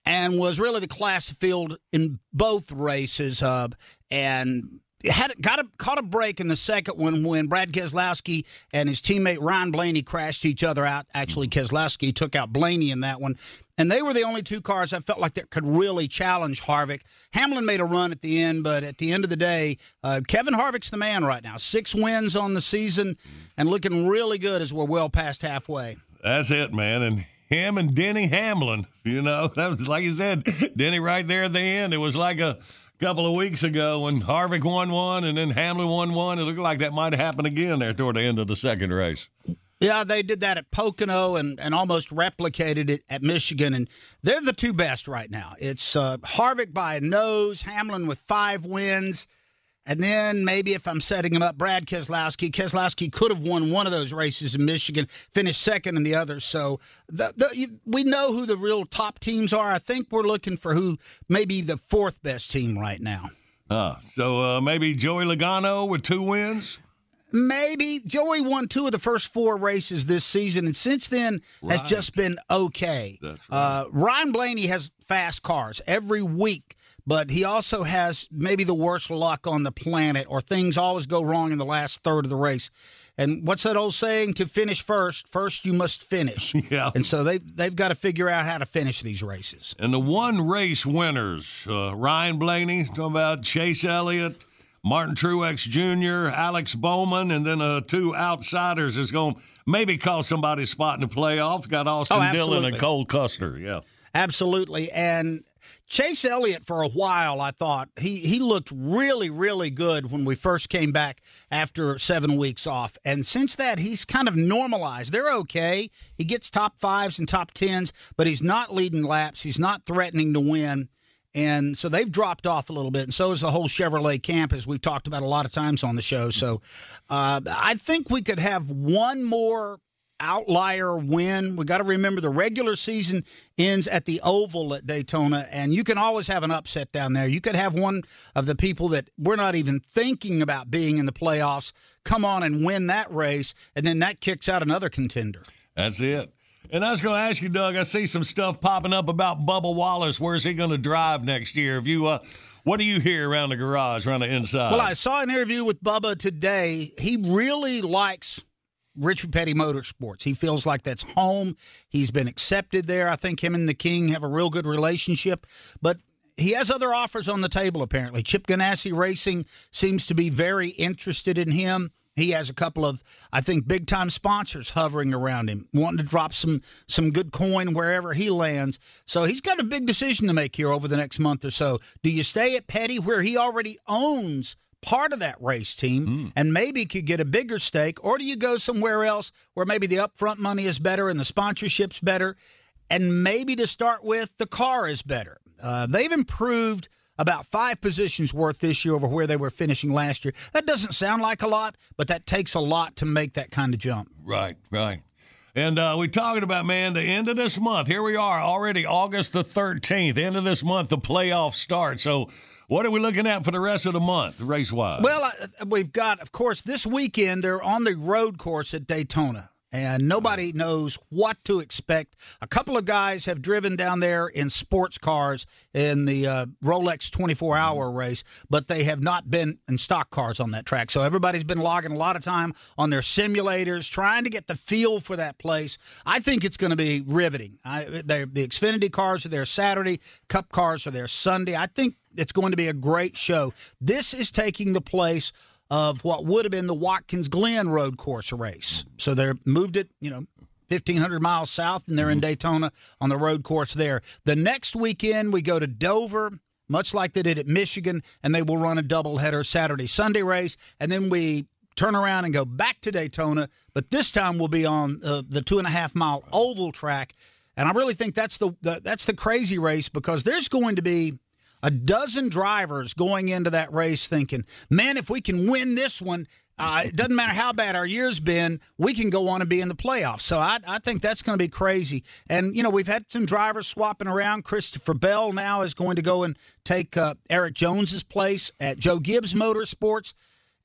and was really the class field in both races. Uh, and had got a, caught a break in the second one when Brad Keselowski and his teammate Ryan Blaney crashed each other out. Actually, Keselowski took out Blaney in that one. And they were the only two cars I felt like that could really challenge Harvick. Hamlin made a run at the end, but at the end of the day, uh, Kevin Harvick's the man right now. Six wins on the season and looking really good as we're well past halfway. That's it, man. And him and Denny Hamlin, you know, that was like you said, Denny right there at the end. It was like a couple of weeks ago when Harvick won one and then Hamlin won one. It looked like that might happen again there toward the end of the second race. Yeah, they did that at Pocono and, and almost replicated it at Michigan, and they're the two best right now. It's uh, Harvick by a nose, Hamlin with five wins, and then maybe if I'm setting him up, Brad Keselowski. Keselowski could have won one of those races in Michigan, finished second in the other. So the, the, we know who the real top teams are. I think we're looking for who maybe the fourth best team right now. Uh, so uh, maybe Joey Logano with two wins. Maybe Joey won two of the first four races this season, and since then has just been okay. That's uh, Ryan Blaney has fast cars every week, but he also has maybe the worst luck on the planet, or things always go wrong in the last third of the race. And what's that old saying? To finish first, first you must finish. Yeah. And so they they've got to figure out how to finish these races. And the one race winners, uh, Ryan Blaney, talking about Chase Elliott, Martin Truex Jr., Alex Bowman, and then uh, two outsiders is going to maybe cost somebody a spot in the playoffs. Got Austin Oh, Dillon and Cole Custer. Yeah. Absolutely. And Chase Elliott, for a while, I thought he, he looked really, really good when we first came back after seven weeks off. And since that, he's kind of normalized. They're okay. He gets top fives and top tens, but he's not leading laps. He's not threatening to win. And so they've dropped off a little bit, and so is the whole Chevrolet camp, as we've talked about a lot of times on the show. So uh, I think we could have one more outlier win. We got to remember the regular season ends at the Oval at Daytona, and you can always have an upset down there. You could have one of the people that we're not even thinking about being in the playoffs come on and win that race, and then that kicks out another contender. That's it. And I was going to ask you, Doug. I see some stuff popping up about Bubba Wallace. Where's he going to drive next year? Have you, uh, what do you hear around the garage, around the inside? Well, I saw an interview with Bubba today. He really likes Richard Petty Motorsports. He feels like that's home. He's been accepted there. I think him and the King have a real good relationship. But he has other offers on the table, apparently. Chip Ganassi Racing seems to be very interested in him. He has a couple of, I think, big time sponsors hovering around him, wanting to drop some some good coin wherever he lands. So he's got a big decision to make here over the next month or so. Do you stay at Petty, where he already owns part of that race team and maybe could get a bigger stake? Or do you go somewhere else where maybe the upfront money is better and the sponsorship's better? And maybe to start with, the car is better. Uh, they've improved about five positions worth this year over where they were finishing last year. That doesn't sound like a lot, but that takes a lot to make that kind of jump. Right, right. And uh, we're talking about, man, the end of this month. Here we are, already August the 13th. End of this month, the playoffs start. So, what are we looking at for the rest of the month, race wise? Well, uh, we've got, of course, this weekend they're on the road course at Daytona. And nobody knows what to expect. A couple of guys have driven down there in sports cars in the uh, Rolex 24 hour race, but they have not been in stock cars on that track. So everybody's been logging a lot of time on their simulators, trying to get the feel for that place. I think it's going to be riveting. I, the Xfinity cars are there Saturday, Cup cars are there Sunday. I think it's going to be a great show. This is taking the place of what would have been the Watkins Glen road course race. So they moved it, you know, 1,500 miles south, and they're in Daytona on the road course there. The next weekend, we go to Dover, much like they did at Michigan, and they will run a doubleheader Saturday Sunday race. And then we turn around and go back to Daytona, but this time we'll be on uh, the two and a half mile oval track. And I really think that's the, the that's the crazy race because there's going to be a dozen drivers going into that race thinking, man, if we can win this one, uh, it doesn't matter how bad our year's been, we can go on and be in the playoffs. So I, I think that's going to be crazy. And, you know, we've had some drivers swapping around. Christopher Bell now is going to go and take uh, Erik Jones's place at Joe Gibbs Motorsports.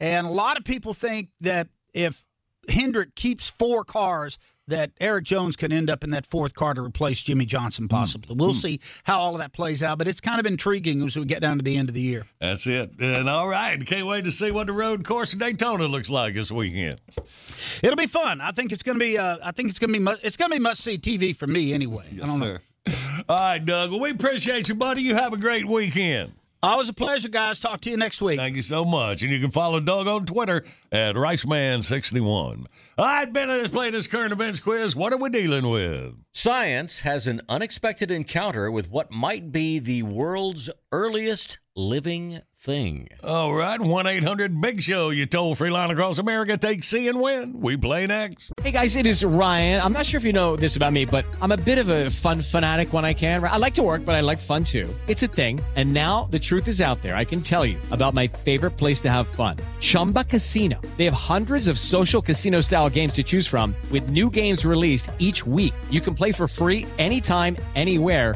And a lot of people think that if Hendrick keeps four cars, that Erik Jones could end up in that fourth car to replace Jimmie Johnson, possibly. We'll see how all of that plays out, but it's kind of intriguing as we get down to the end of the year. That's it. And all right, can't wait to see what the road course of Daytona looks like this weekend. It'll be fun. I think it's going to be. Uh, I think it's going to be. Mu- it's going to be must see TV for me anyway. I don't know. All right, Doug. Well, we appreciate you, buddy. You have a great weekend. Always a pleasure, guys. Talk to you next week. Thank you so much. And you can follow Doug on Twitter at RiceMan61. All right, Ben, let's play this current events quiz. What are we dealing with? Science has an unexpected encounter with what might be the world's earliest living thing. All right, 1 800 Big Show, you toll free line across America. Take C and win. We play next. Hey guys, it is Ryan. I'm not sure if you know this about me, but I'm a bit of a fun fanatic when I can. I like to work, but I like fun too. It's a thing. And now the truth is out there. I can tell you about my favorite place to have fun Chumba Casino. They have hundreds of social casino style games to choose from, with new games released each week. You can play for free anytime, anywhere.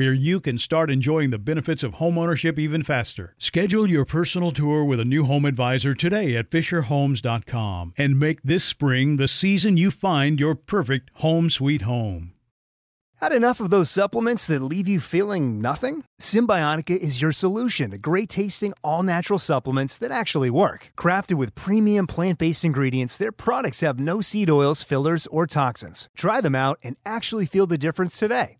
where you can start enjoying the benefits of homeownership even faster. Schedule your personal tour with a new home advisor today at FisherHomes.com and make this spring the season you find your perfect home sweet home. Had enough of those supplements that leave you feeling nothing? Cymbiotika is your solution to great tasting, all natural supplements that actually work. Crafted with premium plant based ingredients, their products have no seed oils, fillers, or toxins. Try them out and actually feel the difference today.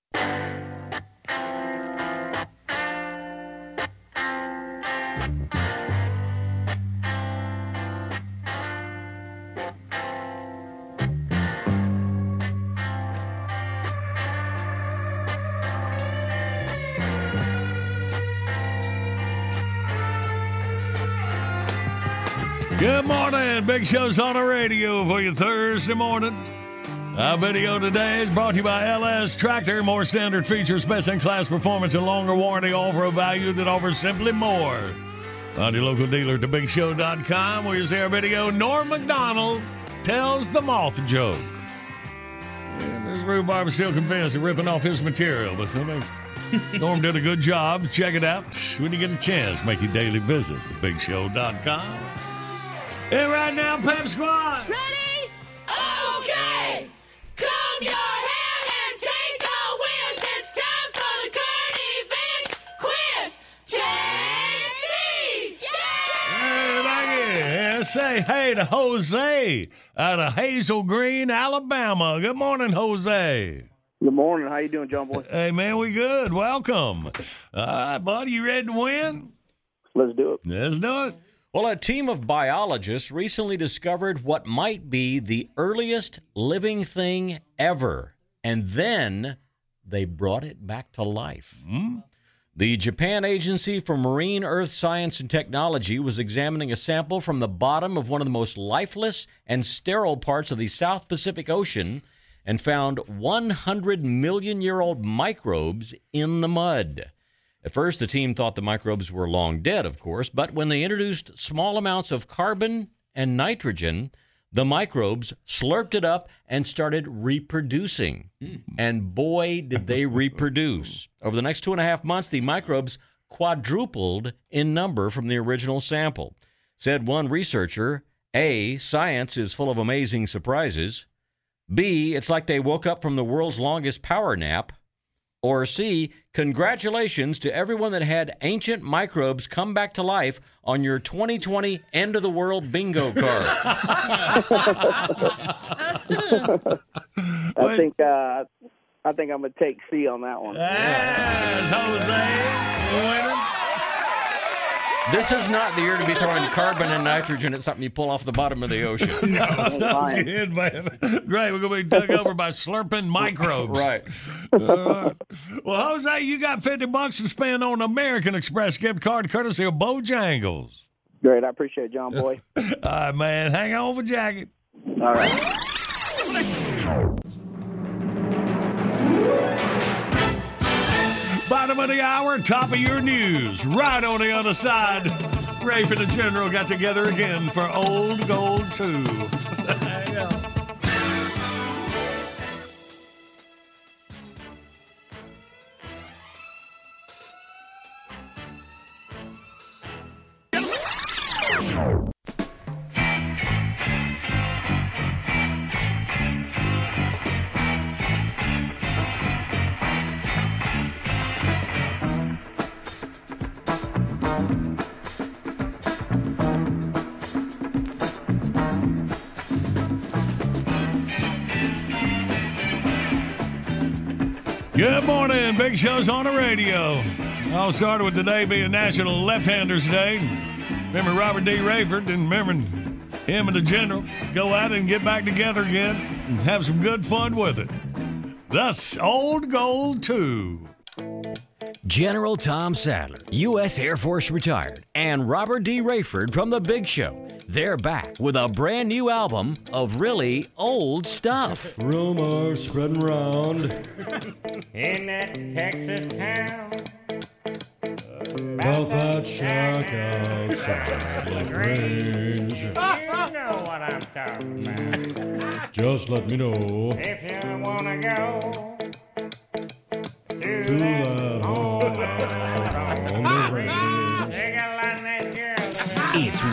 Good morning. Big Show's on the radio for you Thursday morning. Our video today is brought to you by LS Tractor. More standard features, best in class performance, and longer warranty offer a value that offers simply more. Find your local dealer at thebigshow.com where you see our video. Norm Macdonald tells the moth joke. And this rhubarb is still convinced of ripping off his material, but I mean, Norm did a good job. Check it out when you get a chance. Make your daily visit to bigshow.com. And right now, Pep Squad. Ready? Okay! Comb your hair and take a whiz. It's time for the current events quiz. Tasty! Hey, back. Say hey to Jose out of Hazel Green, Alabama. Good morning, Jose. Good morning. How you doing, John Boy? Hey, man, we good. Welcome. All right, buddy, you ready to win? Let's do it. Let's do it. Well, a team of biologists recently discovered what might be the earliest living thing ever, and then they brought it back to life. Hmm? The Japan Agency for Marine Earth Science and Technology was examining a sample from the bottom of one of the most lifeless and sterile parts of the South Pacific Ocean and found 100 million year old microbes in the mud. At first, the team thought the microbes were long dead, of course, but when they introduced small amounts of carbon and nitrogen, the microbes slurped it up and started reproducing. Hmm. And boy, did they reproduce. Over the next two and a half months, the microbes quadrupled in number from the original sample. Said one researcher A, science is full of amazing surprises. B, it's like they woke up from the world's longest power nap. Or C, congratulations to everyone that had ancient microbes come back to life on your 2020 end of the world bingo card. I think uh, I think I'm gonna take C on that one. Yes, Jose, winner. This is not the year to be throwing carbon and nitrogen at something you pull off the bottom of the ocean. No, no kid, man. Great, we're gonna be dug over by slurping microbes. Right. All right. Well, Jose, you got fifty bucks to spend on American Express gift card courtesy of Bojangles. Great, I appreciate it, John Boy. All right, man. Hang on for jacket. All right. Bottom of the hour, top of your news. Right on the other side. Ray for the General got together again for Old Gold 2. Good morning. Big Show's on the radio. All started with today being National Left-Handers Day. Remember Robert D. Raiford and remember him and the General go out and get back together again and have some good fun with it. Thus, Old Gold too. General Tom Sadler, U.S. Air Force retired, and Robert D. Raiford from The Big Show. They're back with a brand new album of really old stuff. Rumors spreading around In that Texas town. about that shack outside the range. You know what I'm talking about. Just let me know If you wanna go to to that that home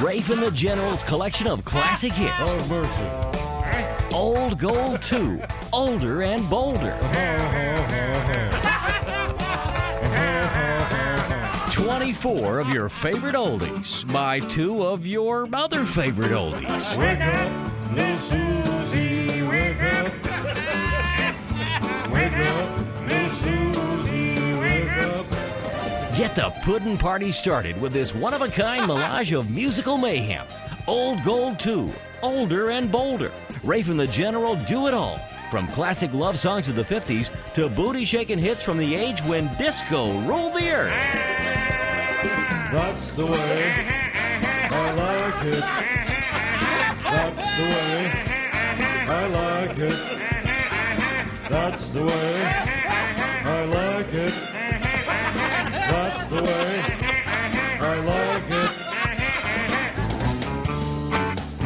Rafe and the General's collection of classic hits. Oh, mercy. Old Gold 2, Older and Bolder. 24 of your favorite oldies by two of your other favorite oldies. Wake up, little Susie, wake up. Wake up, Get the puddin' party started with this one of a kind melange of musical mayhem. Old Gold 2, Older and Bolder. Rafe and the General do it all. From classic love songs of the 50s to booty shaking hits from the age when disco ruled the earth. That's the way I like it. That's the way I like it. That's the way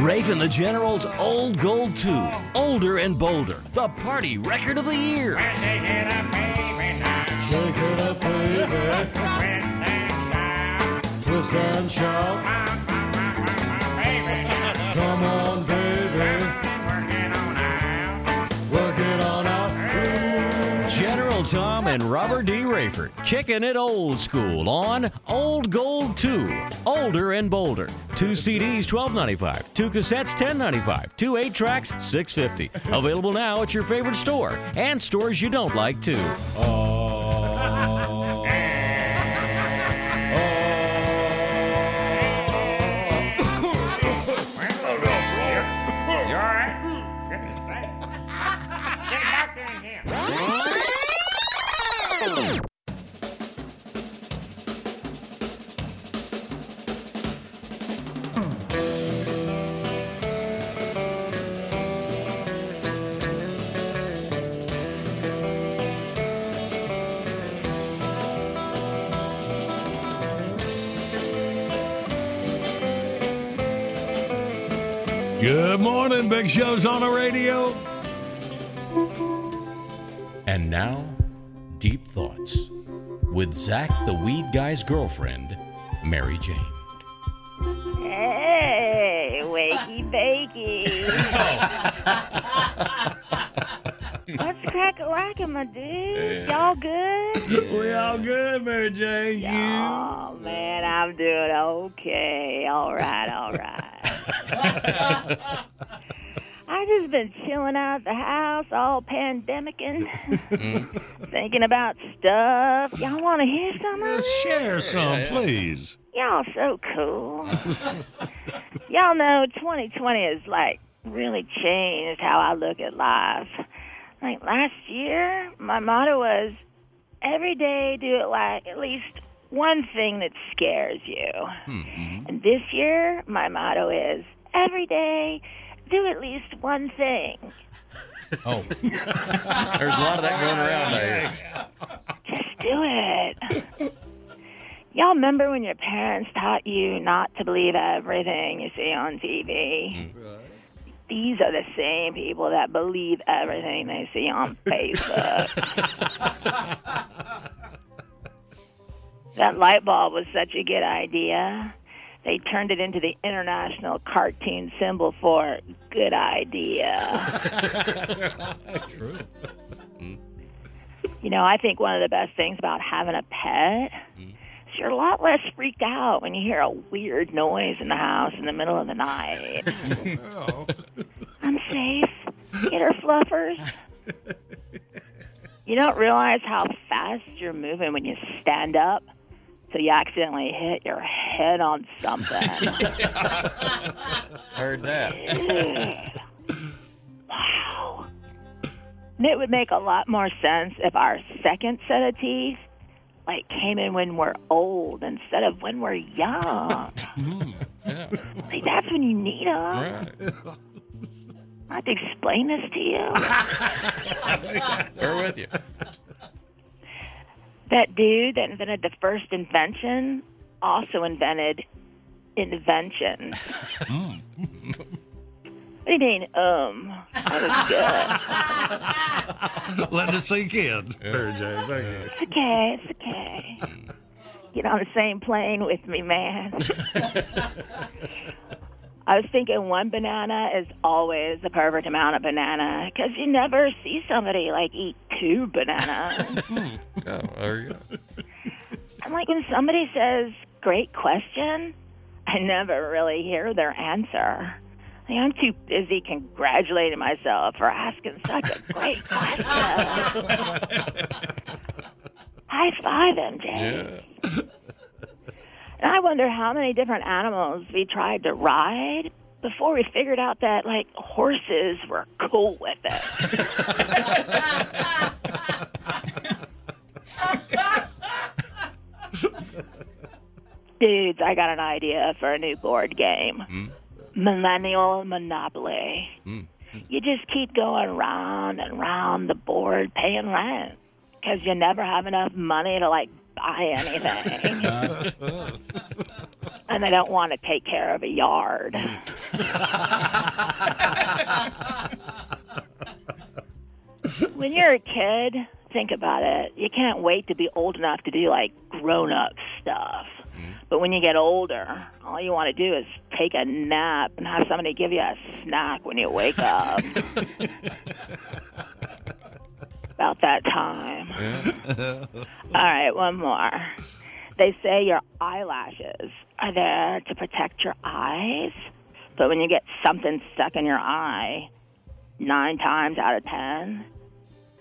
Rafe and the General's Old Gold 2, Older and Bolder, the party record of the year. Shake it up, baby. Twist and shout. Come on, baby. And Robert D. Raiford kicking it old school on Old Gold 2, Older and Bolder. Two CDs, twelve ninety five. Two cassettes, ten ninety five. Two eight tracks, six fifty. Available now at your favorite store and stores you don't like too. You morning, Show's on the radio. And now, Deep Thoughts with Zach the Weed Guy's girlfriend, Mary Jane. Hey, wakey bakey. What's crack a lacking, my dude? Y'all good? we all good, Mary Jane. Oh man, I'm doing okay. All right, all right. I just been chilling out at the house, all pandemicing, mm. thinking about stuff. Y'all want to hear some of it? Share some, please. Y'all so cool. Y'all know 2020 has like really changed how I look at life. Like last year, my motto was every day do it like at least one thing that scares you. Hmm. And this year, my motto is every day do at least one thing. Oh. There's a lot of that going around there. Just do it. Y'all remember when your parents taught you not to believe everything you see on TV? Mm. These are the same people that believe everything they see on Facebook. that light bulb was such a good idea. They turned it into the international cartoon symbol for good idea. True. You know, I think one of the best things about having a pet is you're a lot less freaked out when you hear a weird noise in the house in the middle of the night. I'm safe. Get her fluffers. You don't realize how fast you're moving when you stand up, so you accidentally hit your head on something. Heard that. wow. And it would make a lot more sense if our second set of teeth like came in when we're old instead of when we're young. Hmm, See, that's when you need them. I have to explain this to you. We're with you. That dude that invented the first invention also invented inventions. What do you mean, um? That was good. Let it sink in. Mary Jane, thank you. It's okay. It's okay. Get on the same plane with me, man. I was thinking one banana is always the perfect amount of banana because you never see somebody like eat two bananas. Oh, there you go. and like when somebody says, great question, I never really hear their answer. Like, I'm too busy congratulating myself for asking such a great question. High five, MJ. And I wonder how many different animals we tried to ride before we figured out that, like, horses were cool with it. Dudes, I got an idea for a new board game hmm? Millennial Monopoly. Hmm. You just keep going round and round the board paying rent because you never have enough money to, like, buy anything. Uh-huh. and they don't want to take care of a yard. when you're a kid, think about it, you can't wait to be old enough to do like grown up stuff. Mm-hmm. But when you get older, all you want to do is take a nap and have somebody give you a snack when you wake up. About that time. All right, one more. They say your eyelashes are there to protect your eyes, but when you get something stuck in your eye, nine times out of ten,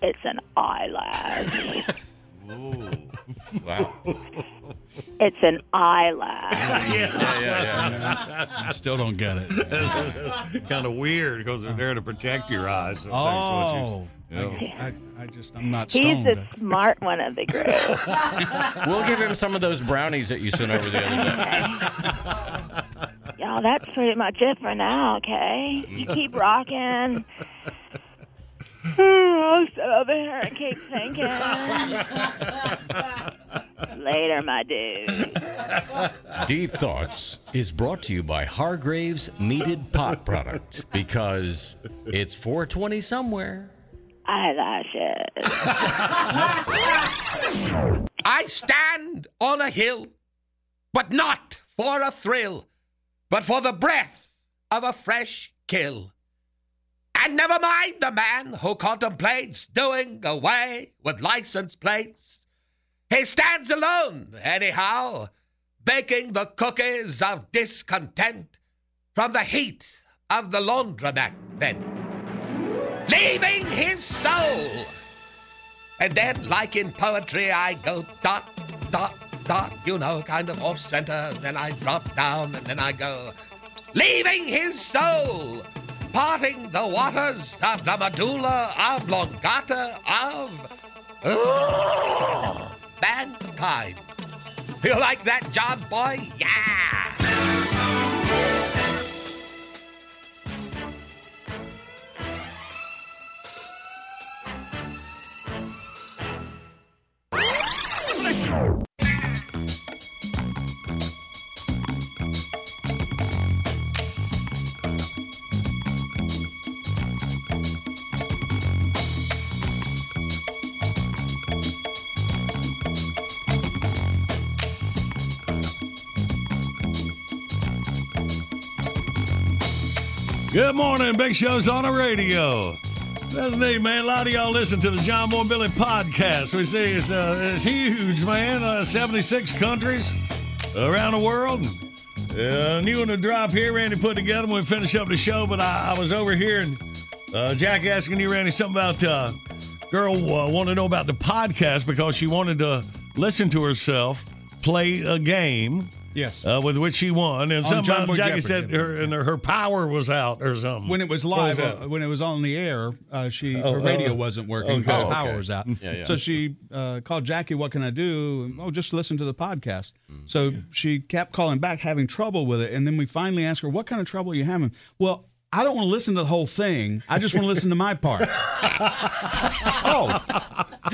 it's an eyelash. Ooh. Wow. It's an eyelash. yeah, yeah, yeah. I still don't get it. kind of weird because they're there to protect your eyes. So Oh, that's what you- yeah. I, I just I'm not He's stoned. the smart one of the group. We'll give him some of those brownies that you sent over the other day. Y'all, that's pretty much it for now, okay? You keep rocking. Hmm, I'll sit over here and keep thinking. Later, my dude. Deep Thoughts is brought to you by Hargrave's Meated Pot Product because it's 420 somewhere. Eyelashes. I stand on a hill, but not for a thrill, but for the breath of a fresh kill. And never mind the man who contemplates doing away with license plates. He stands alone, anyhow, baking the cookies of discontent from the heat of the laundromat vent, leaving his soul. And then, like in poetry, I go dot, dot, dot, you know, kind of off center. Then I drop down, and then I go, leaving his soul, parting the waters of the medulla oblongata of Ugh, mankind. You like that, John Boy? Yeah! Good morning, Big Show's on the radio. That's neat, man. A lot of y'all listen to the John Boy Billy podcast. We see it's, uh, it's huge, man. Uh, 76 countries around the world. Uh, new one to drop here, Randy put together when we finish up the show. But I, I was over here and uh, Jack asking you, Randy, something about uh, girl uh, wanted to know about the podcast because she wanted to listen to herself play a game. Yes. Uh, with which she won. And On something John about Jackie Jeopardy. said her, and her, her power was out or something. When it was live, that? uh, when it was on the air, uh, she Oh, her radio oh, wasn't working okay. Oh, power okay. was out. Yeah, yeah. So she uh, called Jackie. What can I do? Oh, just listen to the podcast. So she kept calling back, having trouble with it, and then we finally asked her, "What kind of trouble are you having?" Well. I don't want to listen to the whole thing. I just want to listen to my part. oh,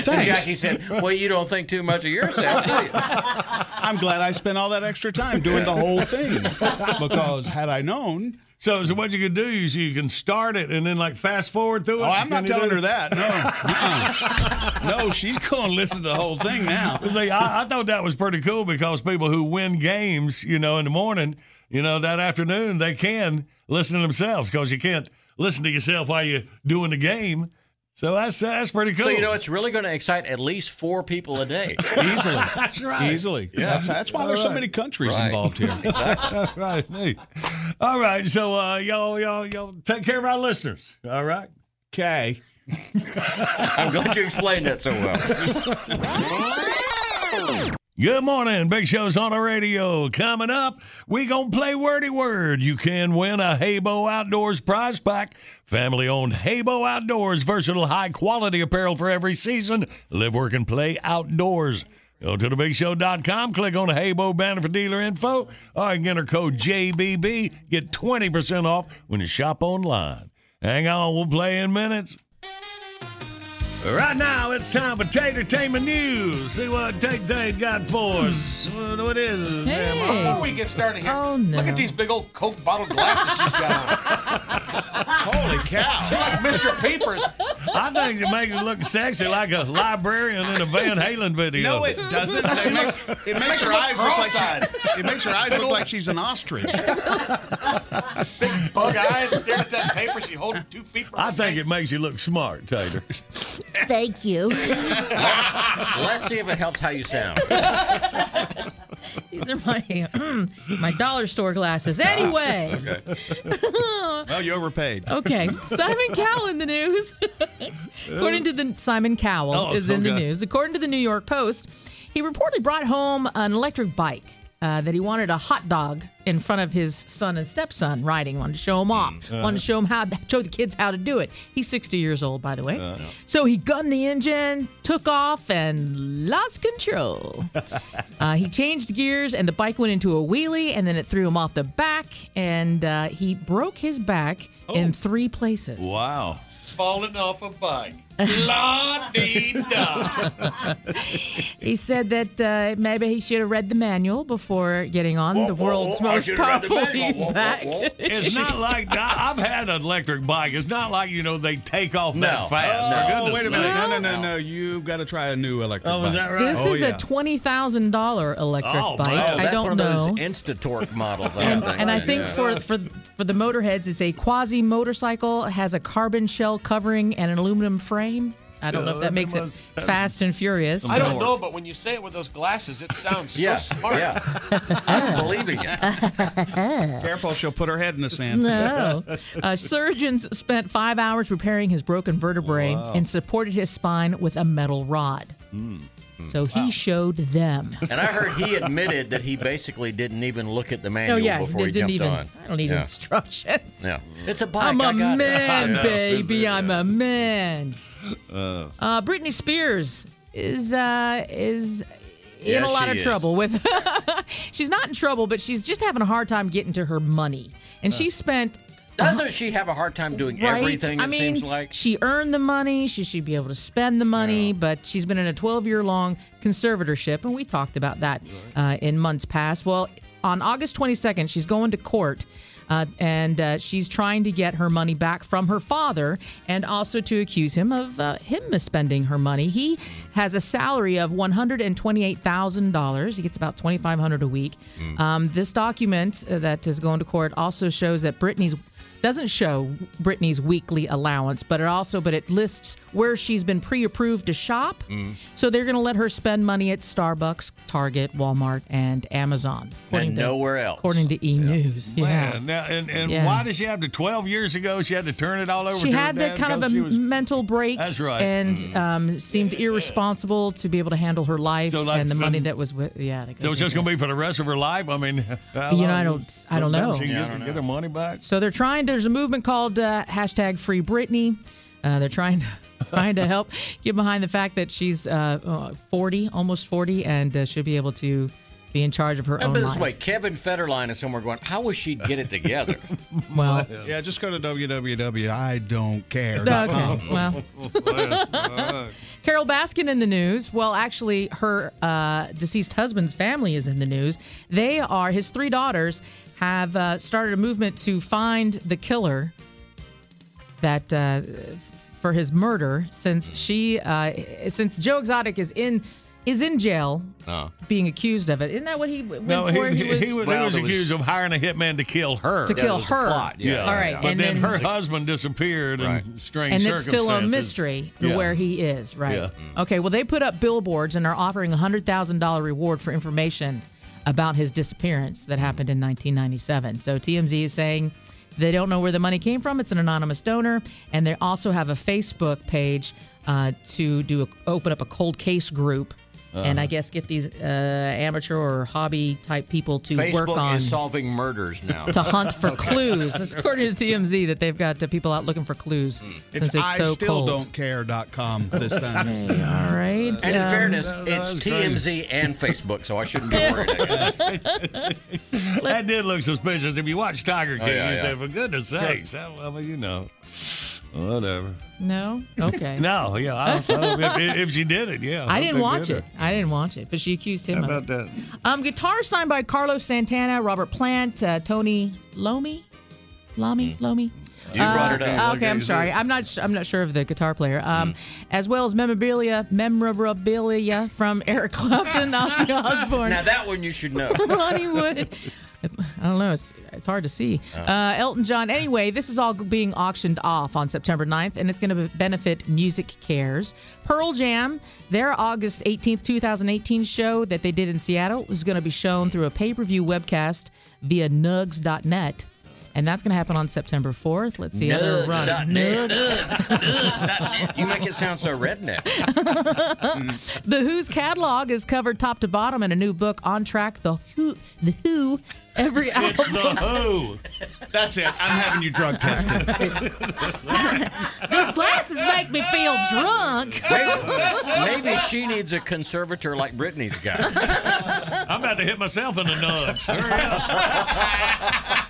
thanks. Jackie said, Well, you don't think too much of yourself, do you? I'm glad I spent all that extra time doing the whole thing because had I known. So, so what you could do is you can start it and then like fast forward through it. Oh, I'm not telling her that. No, Uh-uh. no, she's going to listen to the whole thing now. It's like, I, I thought that was pretty cool because people who win games, you know, in the morning, you know, that afternoon, they can listen to themselves because you can't listen to yourself while you're doing the game. So that's that's pretty cool. So, you know, it's really going to excite at least four people a day. Easily. That's right. Easily. Yeah. That's, that's why there's so many countries Right. involved here. right. neat. All right. So, uh, y'all, y'all, y'all take care of our listeners. All right. Okay. I'm glad you explained that so well. Good morning. Big Show's on the radio. Coming up, we going to play Wordy Word. You can win a Heybo Outdoors prize pack. Family owned Heybo Outdoors. Versatile, high quality apparel for every season. Live, work, and play outdoors. Go to thebigshow.com, click on the Heybo banner for dealer info, or you can enter code JBB. Get 20% off when you shop online. Hang on, we'll play in minutes. Right now, it's time for Tatertainment News. See what Tate Tate got for us. What, what is it? Hey. Before we get started here, Oh, look at these big old Coke bottle glasses she's got on. Holy cow. She's like Mr. Peepers. I think it makes it look sexy like a librarian in a Van Halen video. No, it doesn't. It makes, it makes her eyes look like it makes her eyes look like she's an ostrich. Bug eyes, staring at that paper. She holding two feet from I her think face. it makes you look smart, Tater. Thank you. Let's see if it helps how you sound. These are my hmm, my dollar store glasses. Ah, anyway. Well, you overpaid. Okay, Simon Cowell in the news. According to the Simon Cowell Oh, is in the news. According to the New York Post, he reportedly brought home an electric bike uh, that he wanted a hot dog in front of his son and stepson riding. Wanted to show him off. uh-huh. Wanted to show him how show the kids how to do it. He's 60 years old, by the way. So he gunned the engine, took off, and lost control. Uh, he changed gears, and the bike went into a wheelie, and then it threw him off the back, and uh, he broke his back in three places. Wow. Falling off a bike. La dee da. He said that uh, maybe he should have read the manual before getting on the world's whoa, most should've the powerful manual. Whoa, whoa, back. whoa. It's not like I- I've had an electric bike. It's not like you know they take off that fast. For Oh, goodness wait a minute. No, no, no, no. You've got to try a new electric Oh, bike. is that right? This Oh, is yeah. a twenty thousand dollar electric Oh, bike. wow, I that's don't one of know. those Instatorque models. I and, think. and I think for, for for the motorheads, it's a quasi motorcycle. It Has a carbon shell covering and an aluminum frame. I don't know if that makes it must fast and furious. I don't know, but when you say it with those glasses, it sounds Yeah, so smart. yeah. I'm believing it. Careful, she'll put her head in the sand. No. Uh, surgeons spent five hours repairing his broken vertebrae Wow. and supported his spine with a metal rod. So he showed them. And I heard he admitted that he basically didn't even look at the manual oh yeah, before they he didn't jumped even. on. I don't need yeah. instructions. Yeah, it's a bike. I'm I a got it. man, Yeah. baby. I'm a man. Uh, Uh, Britney Spears is uh, is in Yeah, a lot of is. trouble with. she's not in trouble, but she's just having a hard time getting to her money, and she spent. Doesn't she have a hard time doing Right. everything? It I mean, seems like. she earned the money. She should be able to spend the money, but she's been in a 12 year long conservatorship, and we talked about that uh, in months past. Well, on August 22nd, she's going to court. Uh, and uh, she's trying to get her money back from her father, and also to accuse him of uh, him misspending her money. He has a salary of one hundred and twenty-eight thousand dollars. He gets about twenty-five hundred a week. Um, this document uh, that is going to court also shows that Britney's doesn't show Brittany's weekly allowance, but it also but it lists where she's been pre-approved to shop. So they're going to let her spend money at Starbucks, Target, Walmart, and Amazon. And to- nowhere else. According to E News, yeah. Man, now, and, and Yeah. why did she have to 12 years ago? She had to turn it all over She to had her dad that kind of a was- mental break. That's right. And um, seemed irresponsible to be able to handle her life So, like, and the money from- that was with. Yeah. that So it's just going to be for the rest of her life? I mean, You know, I don't- I don't know. She can Yeah, I get, don't get her money back? So they're trying. There's a movement called uh, hashtag Free Britney. Uh, they're trying to trying to help get behind the fact that she's uh, uh, 40, almost 40, and uh, should be able to be in charge of her Put own it this life. way, Kevin Federline is somewhere going, how will she get it together? Well, yeah, just go to www.idon'tcare.com. Okay, well. Carole Baskin in the news. Well, actually, her uh, deceased husband's family is in the news. They are his three daughters have uh, started a movement to find the killer that uh, for his murder since she uh, since Joe Exotic is in is in jail Oh. being accused of it. Isn't that what he went No, for? he, he, he was, he Well, was there was- accused of hiring a hitman to kill her. To Yeah, kill it a her. plot, Yeah. All right, But and then, then- her husband disappeared in strange and it's still a mystery Yeah. where he is, right? Yeah. Okay, well, they put up billboards and are offering a $100,000 reward for information about his disappearance that happened in 1997. So TMZ is saying they don't know where the money came from. It's an anonymous donor. And they also have a Facebook page uh, to do a, open up a cold case group. And Uh-huh. I guess get these uh, amateur or hobby type people to work on is solving murders now. to hunt for Okay. clues. That's according to TMZ that they've got uh, people out looking for clues since It's, it's I so still cold. don't care.com this time. All right. And in um, fairness, that it's was crazy. TMZ and Facebook, so I shouldn't be worried. That did look suspicious. If you watch Tiger King, Oh, yeah, you yeah. say, for goodness sakes, that, I mean, you know, whatever. No? Okay. No, yeah, I don't know. if, if she did it, yeah. I hope didn't watch it. I didn't watch it, but she accused him How of about it. that? Um, guitar signed by Carlos Santana, Robert Plant, uh, Tony Lomi. Lomi, Lomi. You brought it up. Okay, I'm sorry. I'm not. I'm not sure of the guitar player. Um, as well as memorabilia, memorabilia from Eric Clapton, Ozzy Osbourne. Now that one you should know. Ronnie Wood. I don't know. It's it's hard to see. Uh, Elton John. Anyway, this is all being auctioned off on September 9th, and it's going to benefit Music Cares. Pearl Jam, their August 18th, 2018 show that they did in Seattle is going to be shown through a pay-per-view webcast via nugs.net. And that's going to happen on September 4th. Let's see other Nugs dot net. Nugs. you make it sound so redneck. the Who's catalog is covered top to bottom in a new book on track. The Who, the Who, every album. It's the Who. That's it. I'm having you drug tested. Those glasses make me feel drunk. Maybe, maybe she needs a conservator like Brittany's got. I'm about to hit myself in the nuts. Hurry up.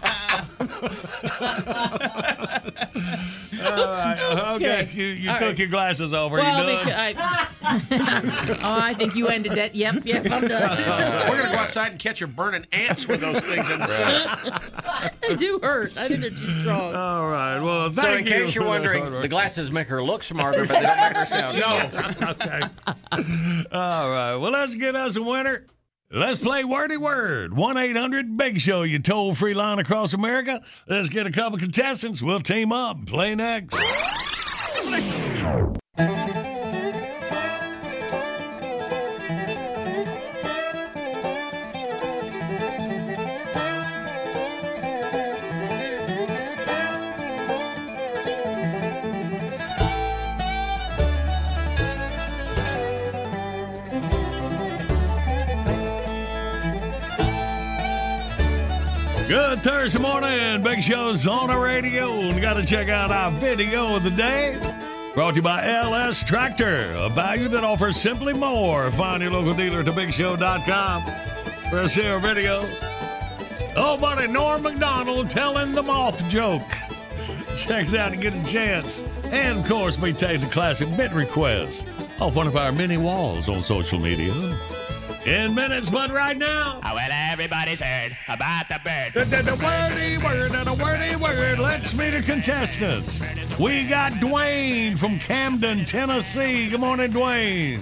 All right. Okay. Okay. You, you All took right. your glasses off. Are Well, you done? because I, oh, I think you ended that. Yep, yep, I'm done. We're gonna go outside and catch your burning ants with those things in the sun. they do hurt. I think they're too strong. All right. Well, So, in you. case you're wondering, the glasses make her look smarter, but they don't make her sound No. okay. All right. Well, let's get us a winner. Let's play Wordy Word. 1 800 Big Show, you toll free line across America. Let's get a couple contestants. We'll team up. and Play next. Good Thursday morning. Big Show's on the radio. We got to check out our video of the day. Brought to you by LS Tractor, a value that offers simply more. Find your local dealer at thebigshow.com for a share video. Oh, buddy, Norm Macdonald telling the moth joke. Check it out and get a chance. And, of course, we take the classic bit request off one of our many walls on social media. In minutes, but right now. Oh, well, everybody's heard about the bird. The, the, the wordy word and a wordy word. Let's meet the contestants. We got Dwayne from Camden, Tennessee. Good morning, Dwayne.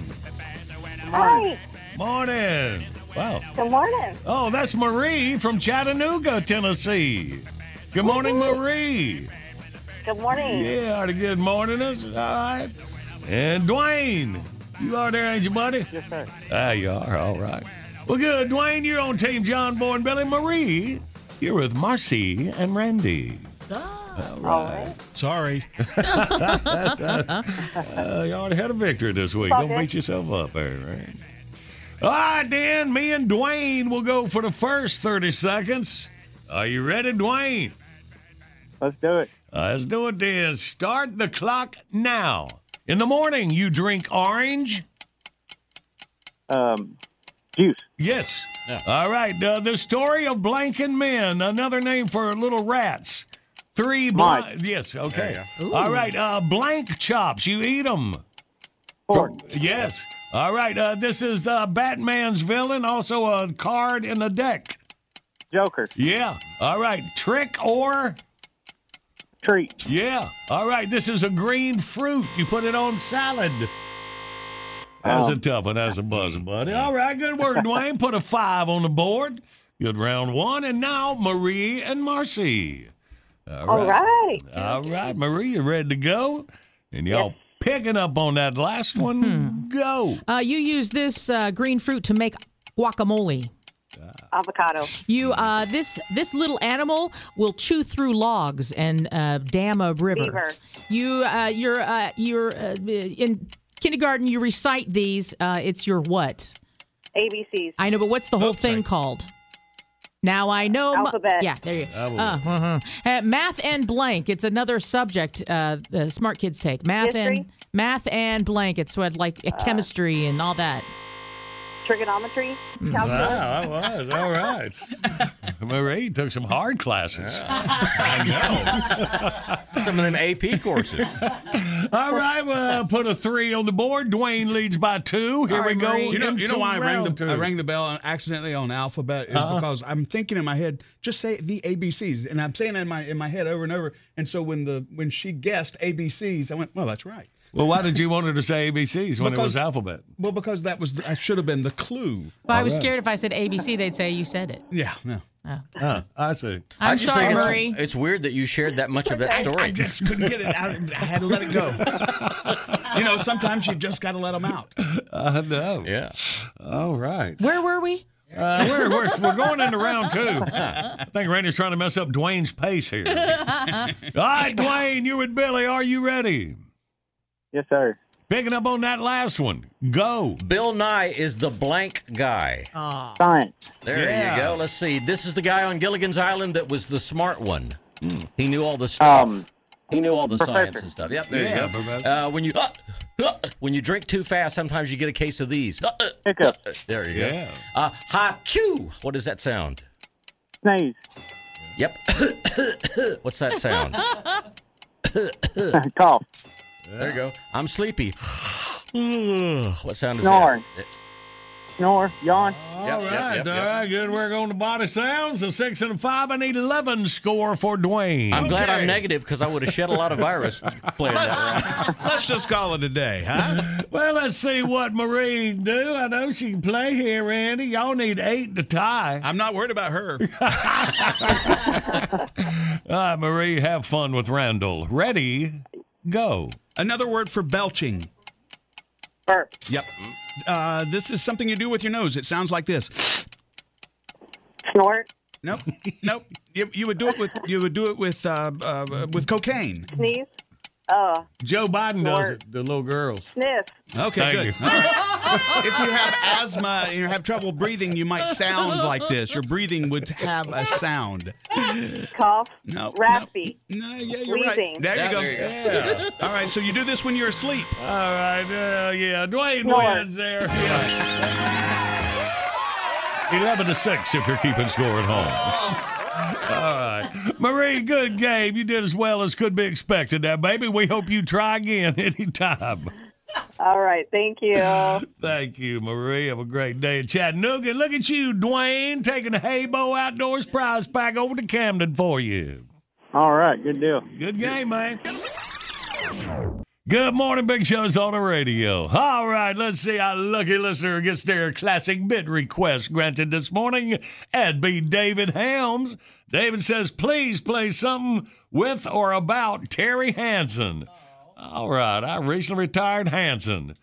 Hi. Morning. Wow. Good morning. Oh, that's Marie from Chattanooga, Tennessee. Good morning, Marie. Good morning. Yeah, are good morning. All right. And Dwayne, you are there, ain't you, buddy? Yes, sir. Ah, you are. All right. Well, good. Dwayne, you're on Team John Boy and Billy Marie. You're with Marcy and Randy. All right. Sorry. uh, you already had a victory this week. Don't beat yourself up there, right? All right, then. Me and Dwayne will go for the first 30 seconds. Are you ready, Dwayne? Let's do it. Uh, let's do it then. Start the clock now. In the morning, you drink orange. Um, juice. Yes. All right. Uh, the story of blanking men, another name for little rats. Three Mike. blind. Yes. Okay. There you All go. right. Uh, blank chops. You eat them. Yes. All right. Uh, this is uh, Batman's villain. Also a card in the deck. Joker. Yeah. All right. Trick or treat. Yeah. All right. This is a green fruit. You put it on salad. That's Oh. a tough one. That's a buzzing, buddy. All right. Good work, Dwayne. Put a five on the board. Good round one. And now Marie and Marcy. All right. All right, Marie, you ready to go? And y'all picking up on that last one. Go. Uh, you use this uh, green fruit to make guacamole. Avocado. You uh, this this little animal will chew through logs and uh, dam a river. Beaver. You uh, you're uh, you're uh, in kindergarten. You recite these. Uh, it's your what? ABCs. I know, but what's the whole thing called? Now I know. mu- Alphabet. yeah, there you go. Uh, uh-huh. Uh, math and blank. It's another subject. Uh, the smart kids take math and math and blank. It's what like uh, chemistry and all that. Trigonometry. Calculus. Wow, that was all right. Marie took some hard classes. I know Some of them AP courses. All right, well, put a three on the board. Dwayne leads by two. Here we go. You know, you know why I rang the. I rang the bell accidentally on alphabet is Uh-huh. because I'm thinking in my head, just say the ABCs, and I'm saying it in my in my head over and over. And so when the when she guessed ABCs, I went, well, that's right. Well, why did you want her to say ABCs when it was Because- alphabet? Well, because that was the, that should have been the clue. But I was scared if I said ABC, they'd say you said it. Yeah, no. Oh. Huh, I see. I'm I just sorry, think it's, Marie. it's weird that you shared that much of that story. I just couldn't get it out. I had to let it go. you know, sometimes you just got to let them out. I know. Yeah. All right. Where were we? Uh, we're, we're, we're going into round two. I think Randy's trying to mess up Dwayne's pace here. All right, Dwayne, you and Billy, are you ready? Yes, sir. Picking up on that last one. Go. Bill Nye is the blank guy. Oh. Science. There Yeah. you go. Let's see. This is the guy on Gilligan's Island that was the smart one. He knew all the stuff. Um, he knew all the Professor. science and stuff. Yep, there Yeah, you go. Professor. Uh, when you uh, uh, when you drink too fast, sometimes you get a case of these. Uh, uh, Hiccup. uh, there you go. Yeah. Uh, ha chew. What does that sound? Sneeze. Yep. What's that sound? Cough. There you go. I'm sleepy. what sound is Snoring. that? Snore. Yawn. All Yep, right, yep, yep, all yep. right, good work on the body sounds. A six and a five and eleven score for Dwayne. I'm glad Okay. I'm negative because I would have shed a lot of virus playing that round. Let's just call it a day, huh? Well, let's see what Marie can do. I know she can play here, Randy. Y'all need eight to tie. I'm not worried about her. All right, Marie, have fun with Randall. Ready? Go. Another word for belching. Burp. Yep. Uh, this is something you do with your nose. It sounds like this. Snort. Nope. nope. You, you would do it with you would do it with uh, uh, with cocaine. Sneeze. Uh, Joe Biden does it. The little girls. sniff. Okay, Thank good. you. All right. if you have asthma and you have trouble breathing, you might sound like this. Your breathing would have a sound. Cough. No. Raspy. No, no yeah, you're Wheezing. right. There you go. there you go. Yeah. All right, so you do this when you're asleep. All right. Uh, yeah, Dwayne Snort. wins there. Yeah. 11 to 6 if you're keeping score at home. All right. Marie, good game. You did as well as could be expected now, baby. We hope you try again anytime. All right. Thank you. Thank you, Marie. Have a great day in Chattanooga. Look at you, Dwayne, taking the Heybo Outdoors prize pack over to Camden for you. All right. Good deal. Good game, man. Good morning, Big Show's on the radio. All right, let's see how lucky listener gets their classic bid request granted this morning. That'd be David Helms. David says, please play something with or about Terry Hansen. All right, I recently retired Hansen.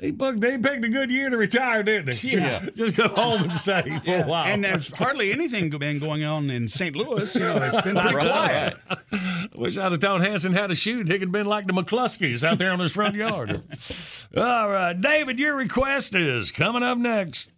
He, booked, he picked a good year to retire, didn't he? Yeah. Just go home and stay for a while. And there's hardly anything been going on in St. Louis. You know, it's been pretty quiet. Wish I'd have told Hanson how to shoot. He could have been like the McCloskeys out there on his front yard. All right, David, your request is coming up next.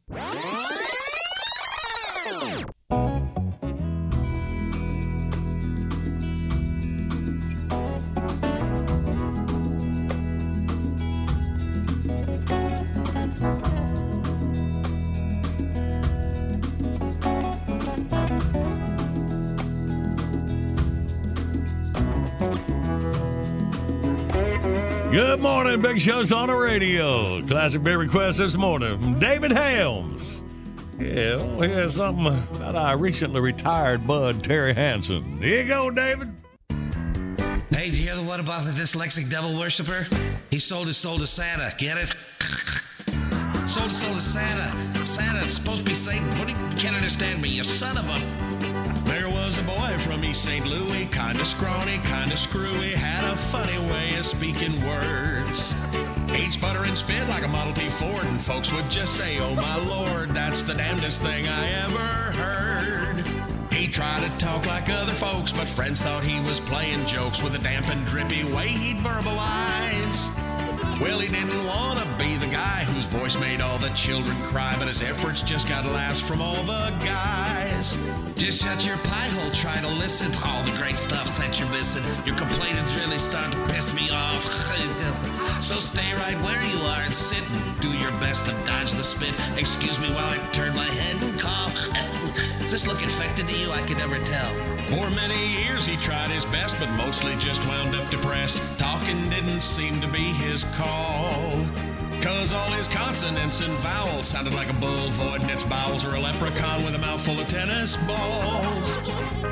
Good morning, Big Show's on the radio. Classic bid request this morning from David Helms. Yeah, well, here's something about our recently retired bud, Terry Hansen. Here you go, David. Hey, did you hear the one about the dyslexic devil worshiper? He sold his soul to Santa. Get it? sold his soul to Santa. Santa, it's supposed to be Satan. What do you can't understand me, you son of a. A boy from East St. Louis, kinda scrawny, kinda screwy, had a funny way of speaking words. He'd sputter and spit like a Model T Ford, and folks would just say, Oh my lord, that's the damnedest thing I ever heard. He tried to talk like other folks, but friends thought he was playing jokes with a damp and drippy way he'd verbalize. Well, he didn't want to be the guy whose voice made all the children cry, but his efforts just got laughs from all the guys. Just shut your pie hole, try to listen to all the great stuff that been listen. Your complaining's really starting to piss me off. So stay right where you are and sit and do your best to dodge the spit. Excuse me while I turn my head this look infected to you? I can never tell. For many years he tried his best, but mostly just wound up depressed. Talking didn't seem to be his call. Cause all his consonants and vowels sounded like a bull voiding its bowels or a leprechaun with a mouthful of tennis balls.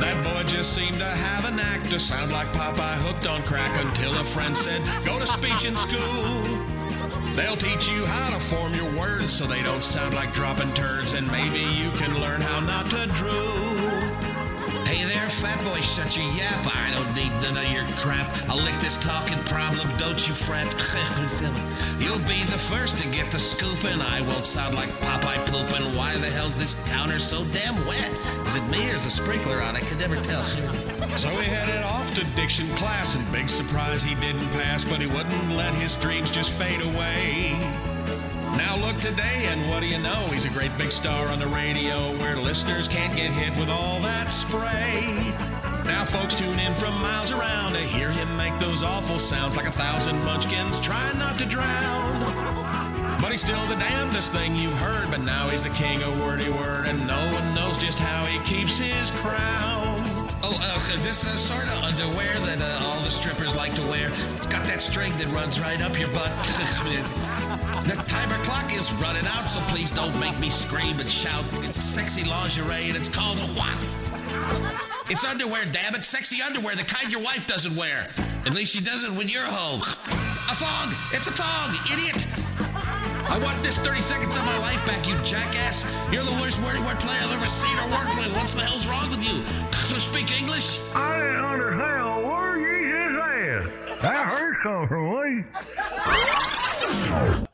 That boy just seemed to have a knack to sound like Popeye hooked on crack until a friend said, Go to speech in school. They'll teach you how to form your words so they don't sound like dropping turds, and maybe you can learn how not to drool. Hey there, fat boy, shut your yap. I don't need none of your crap. I'll lick this talking problem, don't you fret. You'll be the first to get the scoop, and I won't sound like Popeye pooping. Why the hell's this counter so damn wet? Is it me or is a sprinkler on? I could never tell. So he headed off to diction class, and big surprise he didn't pass, but he wouldn't let his dreams just fade away. Now look today, and what do you know? He's a great big star on the radio where listeners can't get hit with all that spray. Now folks tune in from miles around to hear him make those awful sounds like a thousand munchkins trying not to drown. But he's still the damnedest thing you've heard, but now he's the king of wordy word, and no one knows just how he keeps his crown. Oh, uh, this sort of underwear that uh, all the strippers like to wear. It's got that string that runs right up your butt. the timer clock is running out, so please don't make me scream and shout. It's sexy lingerie, and it's called a what? It's underwear, damn it. Sexy underwear, the kind your wife doesn't wear. At least she doesn't when you're home. A thong! It's a thong, idiot! I want this 30 seconds of my life back, you jackass. You're the worst word player I've ever seen or worked with. What's the hell's wrong with you? You speak English? I didn't understand a word you just said. That hurts come from me.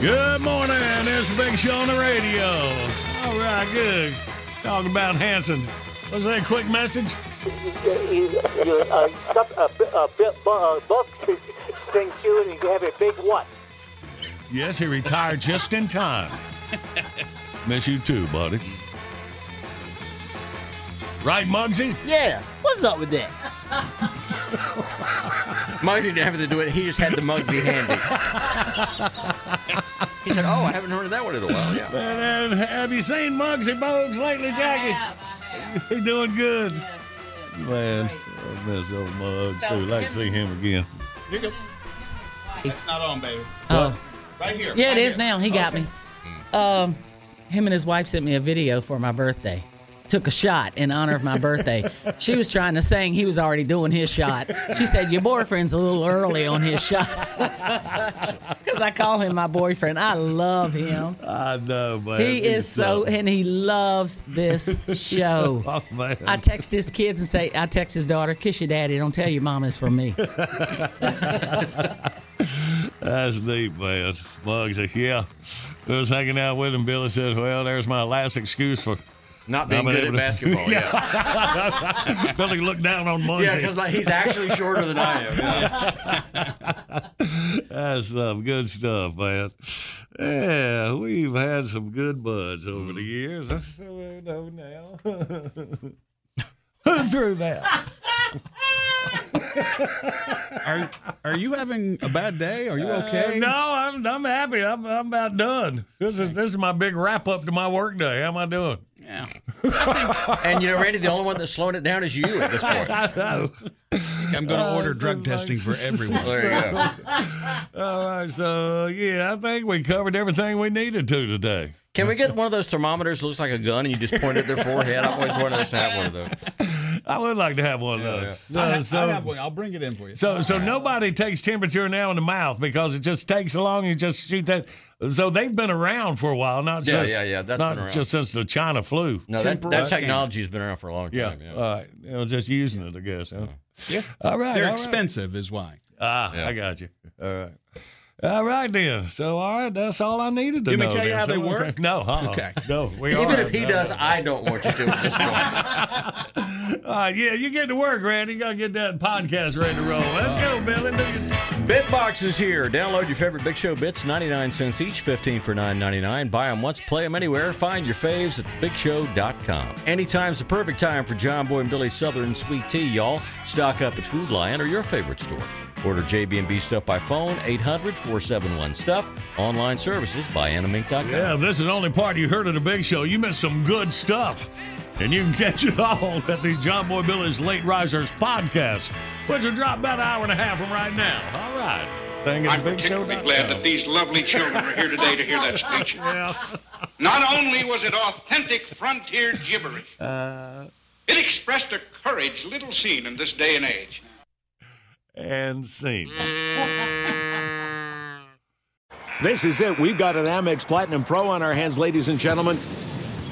Good morning. It's the Big Show on the radio. All right, good. Talking about Hanson. Was that a quick message? Your uh, sub, uh, uh, uh, book s- sings you and you have a big what? Yes, he retired just in time. Miss you too, buddy. Right, Muggsy? Yeah. What's up with that? Muggsy didn't have to do it. He just had the Muggsy handy. he said, "Oh, I haven't heard of that one in a while." Yeah. And, uh, have you seen Muggsy Bogues lately, Jackie? He's doing good. Man, I miss old Muggs too. Like to see him again. Here you go. It's not on, baby. Oh. Right here. Yeah, right it is here. now. He got me. Um, him and his wife sent me a video for my birthday. Took a shot in honor of my birthday. she was trying to sing. He was already doing his shot. She said, "Your boyfriend's a little early on his shot." Because I call him my boyfriend. I love him. I know, man. He is so, and he loves this oh, show. Oh, man. I text his kids and say, I text his daughter, kiss your daddy. Don't tell your mom it's from me. That's neat, man. Said, yeah. I was hanging out with him. Billy said, well, there's my last excuse for Not being good at basketball. Yeah. Billy looked down on Muggsy. Yeah, because like, he's actually shorter than I am. yeah. That's some good stuff, man. Yeah, we've had some good buds over the years. I know now. Who threw that? Are are you having a bad day? Are you okay? Uh, no, I'm I'm happy. I'm I'm about done. This is this is my big wrap up to my work day. How am I doing? Yeah. and you know, Randy, the only one that's slowing it down is you at this point. I know. I'm going to Uh, order so drug testing for everyone. There you go. All right, so yeah, I think we covered everything we needed to today. Can we get one of those thermometers that looks like a gun and you just point it at their forehead? I've always wanted us to have one of those. I would like to have one of those. I, ha- So- I have one. I'll bring it in for you. So, so nobody takes temperature now in the mouth because it just takes so long. You just shoot that. So they've been around for a while, not Yeah, just yeah, yeah, that's not been just since the China flu. No, that, that technology's been around for a long time. Yeah. all right. You know, just using it, I guess. Huh? Yeah. All right, They're all right. expensive, is why. Ah, Yeah. I got you. All right. All right then. So all right, that's all I needed to You know. want me tell you then. how they So, work? okay. No, uh-uh. Okay. No, we Even are. if he No. does, I don't want you to at this point. All right, yeah, you get to work, Randy. You gotta get that podcast ready to roll. Let's go, Billy. Bitbox is here. Download your favorite Big Show bits, 99 cents each, 15 for 9.99. Buy them once, play them anywhere. Find your faves at bigshow.com. Anytime's the perfect time for John Boy and Billy Southern Sweet Tea, y'all. Stock up at Food Lion or your favorite store. Order JB&B stuff by phone, 800-471-STUFF. Online services by animink.com. Yeah, this is the only part you heard of the Big Show, you missed some good stuff. And you can catch it all at the John Boy Billy's Late Risers podcast, which will drop about an hour and a half from right now. All right. Thing at I'm the Big Show. particularly glad that these lovely children are here today to hear that speech. Not only was it authentic frontier gibberish, Uh, it expressed a courage little seen in this day and age. and scene. This is it. We've got an Amex Platinum Pro on our hands, ladies and gentlemen.